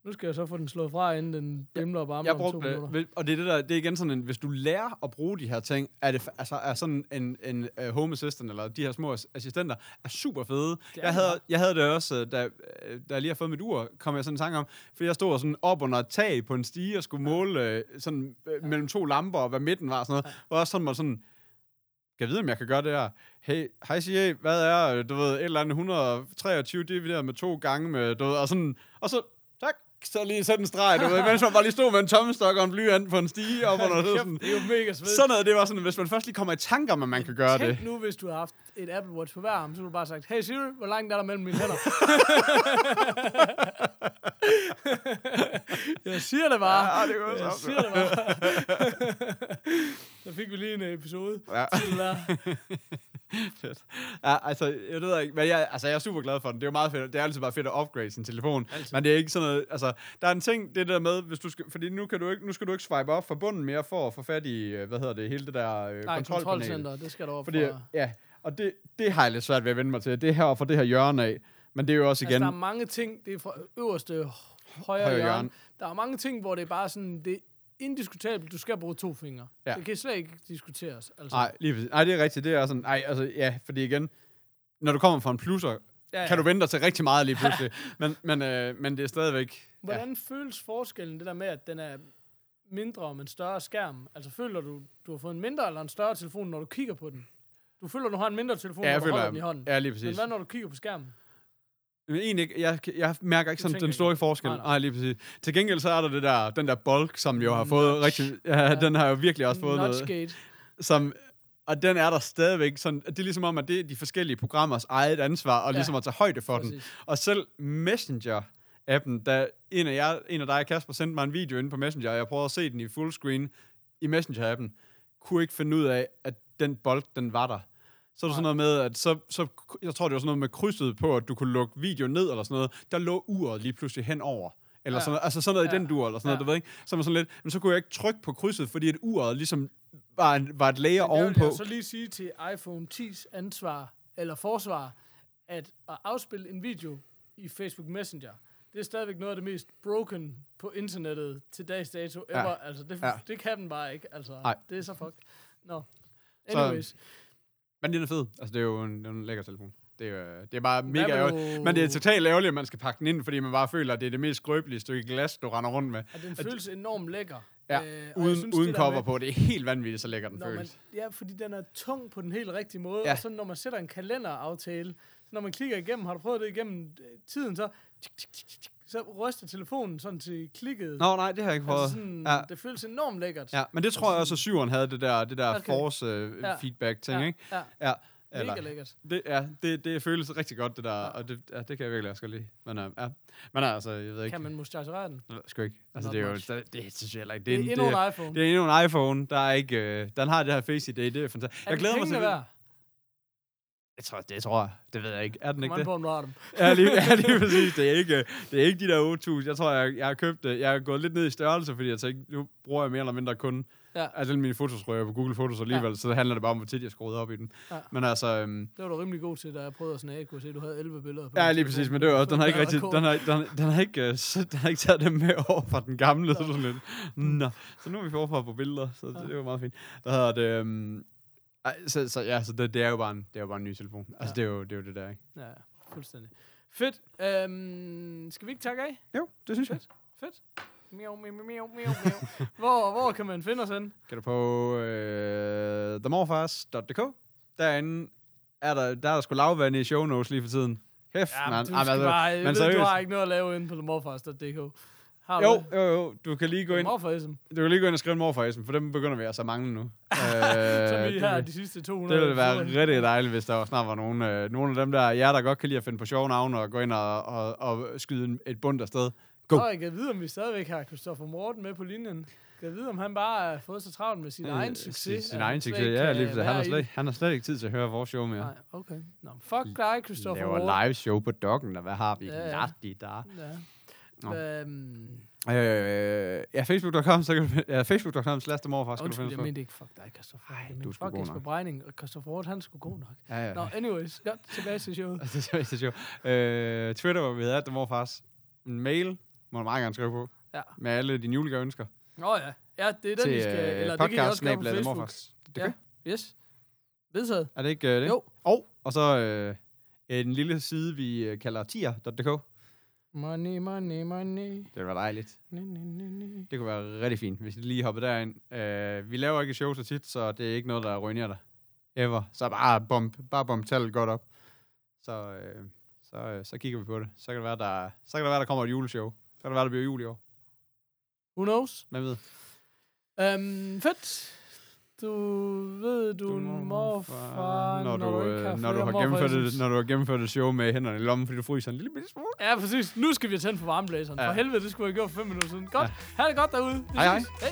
Speaker 1: Nu skal jeg så få den slået fra, inden den bimler og barmer
Speaker 2: Jeg
Speaker 1: om to
Speaker 2: brugte
Speaker 1: minutter.
Speaker 2: det, og det er, det, der, det er igen sådan en, hvis du lærer at bruge de her ting, er det altså, er sådan en, en uh, home assistant, eller de her små as- assistenter, er super fede.
Speaker 1: er
Speaker 2: Jeg havde,
Speaker 1: bare.
Speaker 2: jeg havde det også, øh, da, øh, da jeg lige har fået mit ur, kom jeg sådan en tanke om, fordi jeg stod sådan op under et tag på en stige og skulle måle sådan øh, mellem to lamper, og hvad midten var og sådan noget. Hvor jeg også sådan var sådan, jeg vide, om jeg kan gøre det her? Hey, hej CA, hvad er, øh, du ved, et eller andet 123 divideret med to gange med, du ved, og sådan, og så, tak, så lige sætte en streg, du ved, mens man bare lige stod med en tommestok og en blyant på en stige op under det. Sådan.
Speaker 1: det er jo mega svedigt.
Speaker 2: Sådan noget, det var sådan, hvis man først lige kommer i tanke om, at man kan gøre det.
Speaker 1: Tænk nu, hvis du har haft et Apple Watch på hver arm, så du bare sagt, hey Siri, hvor langt er der mellem mine hænder? jeg siger det bare.
Speaker 2: Ja, det kunne
Speaker 1: jeg siger det bare. Så fik vi lige en episode.
Speaker 2: Ja.
Speaker 1: Til der.
Speaker 2: Fedt. Ja, altså, jeg ved ikke, men jeg, altså, jeg er super glad for den. Det er jo meget fedt. Det er altid bare fedt at upgrade sin telefon.
Speaker 1: Altid.
Speaker 2: Men det er ikke sådan noget, altså, der er en ting, det der med, hvis du skal, fordi nu, kan du ikke, nu skal du ikke swipe op fra bunden mere for at få fat i, øh, hvad hedder det, hele det der øh,
Speaker 1: Nej, kontrolcenter, det skal du op
Speaker 2: Fordi,
Speaker 1: fra.
Speaker 2: ja, og det, det har jeg lidt svært ved at vende mig til. Det er her for det her hjørne af. Men det er jo også
Speaker 1: Altså,
Speaker 2: igen,
Speaker 1: der er mange ting, det er fra øverste højre,
Speaker 2: Højre hjørne.
Speaker 1: hjørne. Der er mange ting, hvor det er bare sådan, det indiskutabelt, du skal bruge to fingre.
Speaker 2: Ja.
Speaker 1: Det kan slet ikke diskuteres. Altså.
Speaker 2: nej, lige præcis. Nej, det er rigtigt. Det er sådan, nej, altså, ja, fordi igen, når du kommer fra en plusser,
Speaker 1: ja,
Speaker 2: kan du vente dig til rigtig meget lige pludselig. men, men, øh, men det er stadigvæk...
Speaker 1: Hvordan ja. føles forskellen, det der med, at den er mindre, men større skærm? Altså føler du, du har fået en mindre eller en større telefon, når du kigger på den? Du føler, du har en mindre telefon,
Speaker 2: Ja,
Speaker 1: når du
Speaker 2: føler,
Speaker 1: holder den i hånden.
Speaker 2: ja, lige
Speaker 1: men
Speaker 2: præcis.
Speaker 1: hvad, når du kigger på skærmen?
Speaker 2: Men egentlig ikke, jeg, jeg mærker ikke sådan den store
Speaker 1: ikke.
Speaker 2: forskel.
Speaker 1: Nej,
Speaker 2: Nej,
Speaker 1: nej.
Speaker 2: lige præcis. Til gengæld så er der det der, den der bulk, som jo har fået
Speaker 1: Notch.
Speaker 2: rigtig... Ja,
Speaker 1: Ja.
Speaker 2: den har jo virkelig også fået noget.
Speaker 1: Notchgate.
Speaker 2: Som, og den er der stadigvæk sådan... Det er ligesom om, at det er de forskellige programmers eget ansvar, og
Speaker 1: Ja.
Speaker 2: ligesom at tage højde for den.
Speaker 1: Præcis.
Speaker 2: Og selv Messenger-appen, da en af, jer, en af dig, Kasper, sendte mig en video inde på Messenger, og jeg prøvede at se den i fullscreen i Messenger-appen, kunne ikke finde ud af, at den bulk, den var der. Så er det sådan noget med, at så, så, jeg tror, det var sådan noget med krydset på, at du kunne lukke video ned eller sådan noget. Der lå uret lige pludselig henover. Eller
Speaker 1: Ja.
Speaker 2: sådan noget, altså sådan noget
Speaker 1: Ja.
Speaker 2: i den dur, eller sådan noget,
Speaker 1: Ja.
Speaker 2: du ved ikke? Så var sådan lidt, men så kunne jeg ikke trykke på krydset, fordi at uret ligesom var, en, var et
Speaker 1: Men vil
Speaker 2: ovenpå.
Speaker 1: jeg så lige sige til iPhone 10's ansvar, eller forsvar, at at afspille en video i Facebook Messenger, det er stadigvæk noget af det mest broken på internettet til dags dato ever.
Speaker 2: Ja.
Speaker 1: Altså, det,
Speaker 2: Ja.
Speaker 1: det kan den bare ikke. Altså,
Speaker 2: Nej.
Speaker 1: det er så fuck. Nå.
Speaker 2: Så-
Speaker 1: Anyways.
Speaker 2: Men den er fed. Altså, det er jo en, det er en lækker telefon. Det er, jo- det er bare mega ærgerligt. Men det er totalt ærgerligt, at man skal pakke den ind, fordi man bare føler, at det er det mest skrøbelige stykke glas, du render rundt med.
Speaker 1: Og den føles enormt lækker.
Speaker 2: Ja,
Speaker 1: Øh,
Speaker 2: uden,
Speaker 1: synes,
Speaker 2: uden cover
Speaker 1: med-
Speaker 2: på. Det er helt vanvittigt, så lækker den
Speaker 1: Når man,
Speaker 2: føles.
Speaker 1: ja, fordi den er tung på den helt rigtige måde,
Speaker 2: Ja.
Speaker 1: ja. og så når man sætter en kalenderaftale, så når man klikker igennem, har du prøvet det igennem øh, tiden, så, så ryster telefonen sådan til klikket.
Speaker 2: Nå, nej, det har jeg ikke prøvet.
Speaker 1: altså sådan,
Speaker 2: ja.
Speaker 1: Det føles enormt lækkert.
Speaker 2: ja, men det tror jeg også, at syveren havde det der, det der
Speaker 1: Okay.
Speaker 2: okay. force uh,
Speaker 1: Ja.
Speaker 2: feedback ting,
Speaker 1: ja,
Speaker 2: ikke?
Speaker 1: Ja,
Speaker 2: Ja.
Speaker 1: mega lækkert.
Speaker 2: Det, ja, det, det føles rigtig godt, det der,
Speaker 1: Ja.
Speaker 2: og det, ja, det kan jeg virkelig også godt lide. Men, uh, ja. men altså, jeg ved ikke.
Speaker 1: Kan man mustacherere den?
Speaker 2: Sgu ikke. Altså,
Speaker 1: Not
Speaker 2: det er jo, det, det synes jeg heller ikke.
Speaker 1: Det er
Speaker 2: en-
Speaker 1: endnu
Speaker 2: det,
Speaker 1: en iPhone.
Speaker 2: det er endnu en iPhone, der er ikke, øh, den har det her Face ID, det er fantastisk.
Speaker 1: er
Speaker 2: jeg glæder mig til
Speaker 1: det.
Speaker 2: det.
Speaker 1: Værd?
Speaker 2: Jeg tror, det tror jeg. Det ved jeg ikke. Er den ikke
Speaker 1: an
Speaker 2: det?
Speaker 1: har dem.
Speaker 2: Ja, lige, ja, lige præcis. Det er ikke, øh, det er ikke de der 8.000. Jeg tror, jeg, jeg har købt det. Jeg er gået lidt ned i størrelse, fordi jeg tænkte, nu bruger jeg mere eller mindre kun
Speaker 1: Ja.
Speaker 2: altså alle mine fotos rører på Google Fotos alligevel, ja. så handler det bare om, hvor tit jeg skruede op i den.
Speaker 1: Ja.
Speaker 2: Men altså, øhm,
Speaker 1: Det var du rimelig god til, da jeg prøvede at snage. Kunne jeg se, at du havde 11 billeder på
Speaker 2: ja, lige præcis, men det var, den har ikke rigtig, den har, den, har- den har ikke, øh, så- den har ikke taget dem med over fra den gamle, så sådan lidt. Nå, så nu er vi forfra på billeder, så det,
Speaker 1: Ja.
Speaker 2: det var meget fint. Hvad hedder det, øhm, ej, så, så, ja, så det, det, er jo bare en, det er jo bare en ny telefon. Altså,
Speaker 1: Ja.
Speaker 2: det er jo det, er jo det der, ikke?
Speaker 1: Ja, fuldstændig. Fedt. Øhm, skal vi ikke takke af?
Speaker 2: Jo, det synes jeg.
Speaker 1: Fedt. Miau, miau, miau, miau, miau, hvor, hvor kan man finde os hen?
Speaker 2: Kan du på øh, themorfars.dk. Derinde er der, der er der sgu lavvand i show notes lige for tiden. Kæft,
Speaker 1: Ja,
Speaker 2: mand.
Speaker 1: du,
Speaker 2: Ej,
Speaker 1: skal
Speaker 2: men altså,
Speaker 1: bare, jeg
Speaker 2: men
Speaker 1: ved, du har ikke noget at lave inde på themorfars.dk. Har
Speaker 2: Jo, jo, jo. Du kan lige gå ind,
Speaker 1: Morfarism.
Speaker 2: du kan lige gå ind og skrive en morfarism, for dem begynder vi altså at mangle nu. øh,
Speaker 1: Som vi her de sidste 200.
Speaker 2: det ville være rigtig dejligt, hvis der var snart var nogen, øh, nogen af dem der, jer der godt kan lide at finde på sjove navne og gå ind og, og, og skyde en, et bund afsted. Go.
Speaker 1: Nå, jeg kan vide, om vi stadigvæk har Christopher Morten med på linjen. Jeg kan vide, om han bare har fået så travlt med sin
Speaker 2: Øh,
Speaker 1: egen succes.
Speaker 2: Sin, sin egen succes, ja, lige. Han har, slet, han har slet ikke tid til at høre vores show mere.
Speaker 1: Nej, okay. Nå, fuck dig, Christopher
Speaker 2: laver
Speaker 1: Morten.
Speaker 2: live show på Doggen, og hvad har vi?
Speaker 1: Ja, ja.
Speaker 2: der.
Speaker 1: Ja.
Speaker 2: Nå.
Speaker 1: Øhm,
Speaker 2: Øh, ja, facebook.com, så kan du, ja, facebook.com slash morfar, skal du
Speaker 1: Undskyld,
Speaker 2: finde
Speaker 1: jeg mente ikke, fuck dig, Christoffer.
Speaker 2: Ej,
Speaker 1: Jeg
Speaker 2: du er sgu
Speaker 1: fuck
Speaker 2: god
Speaker 1: Jesper
Speaker 2: nok.
Speaker 1: Breining, og Christoffer Roth, han er sgu god nok.
Speaker 2: Ja, ja.
Speaker 1: Nå, anyways, godt, tilbage til showet.
Speaker 2: er så sjovt. Øh, Twitter, hvor vi hedder det morfars. En mail, må du meget gerne skrive på.
Speaker 1: Ja.
Speaker 2: Med alle dine julegaveønsker.
Speaker 1: Nå ja, ja, det er den,
Speaker 2: til
Speaker 1: vi skal,
Speaker 2: øh,
Speaker 1: eller det kan I også gøre på
Speaker 2: podcast
Speaker 1: Facebook.
Speaker 2: Det
Speaker 1: Ja. Yes. Vedtaget.
Speaker 2: Er det ikke øh, det?
Speaker 1: Jo.
Speaker 2: Og, og så øh, en lille side, vi øh, kalder tier.dk.
Speaker 1: Money, money, money.
Speaker 2: Det var dejligt.
Speaker 1: Ni, ni, ni, ni.
Speaker 2: Det kunne være rigtig fint, hvis I lige hoppede derind. Øh, vi laver ikke show så tit, så det er ikke noget, der ruinerer dig. Ever. Så bare bump, bare bump tallet godt op. Så, øh, så, øh, så kigger vi på det. Så kan det være, der, så kan det være, der kommer et juleshow. Så kan det være, der bliver jul i år.
Speaker 1: Who knows?
Speaker 2: Hvem ved?
Speaker 1: Um, fedt. Du ved, du, er en morfar,
Speaker 2: når, du,
Speaker 1: ikke
Speaker 2: øh, når, du har
Speaker 1: morfar,
Speaker 2: gennemført når du har gennemført et show med hænderne i lommen, fordi du fryser en lille bitte smule.
Speaker 1: Ja, præcis. Nu skal vi have tændt for varmeblæseren.
Speaker 2: Ja.
Speaker 1: For helvede, det skulle jeg have gjort for fem minutter siden. Godt. Ha' det godt derude. Vi
Speaker 2: Hej,
Speaker 1: ses. hej.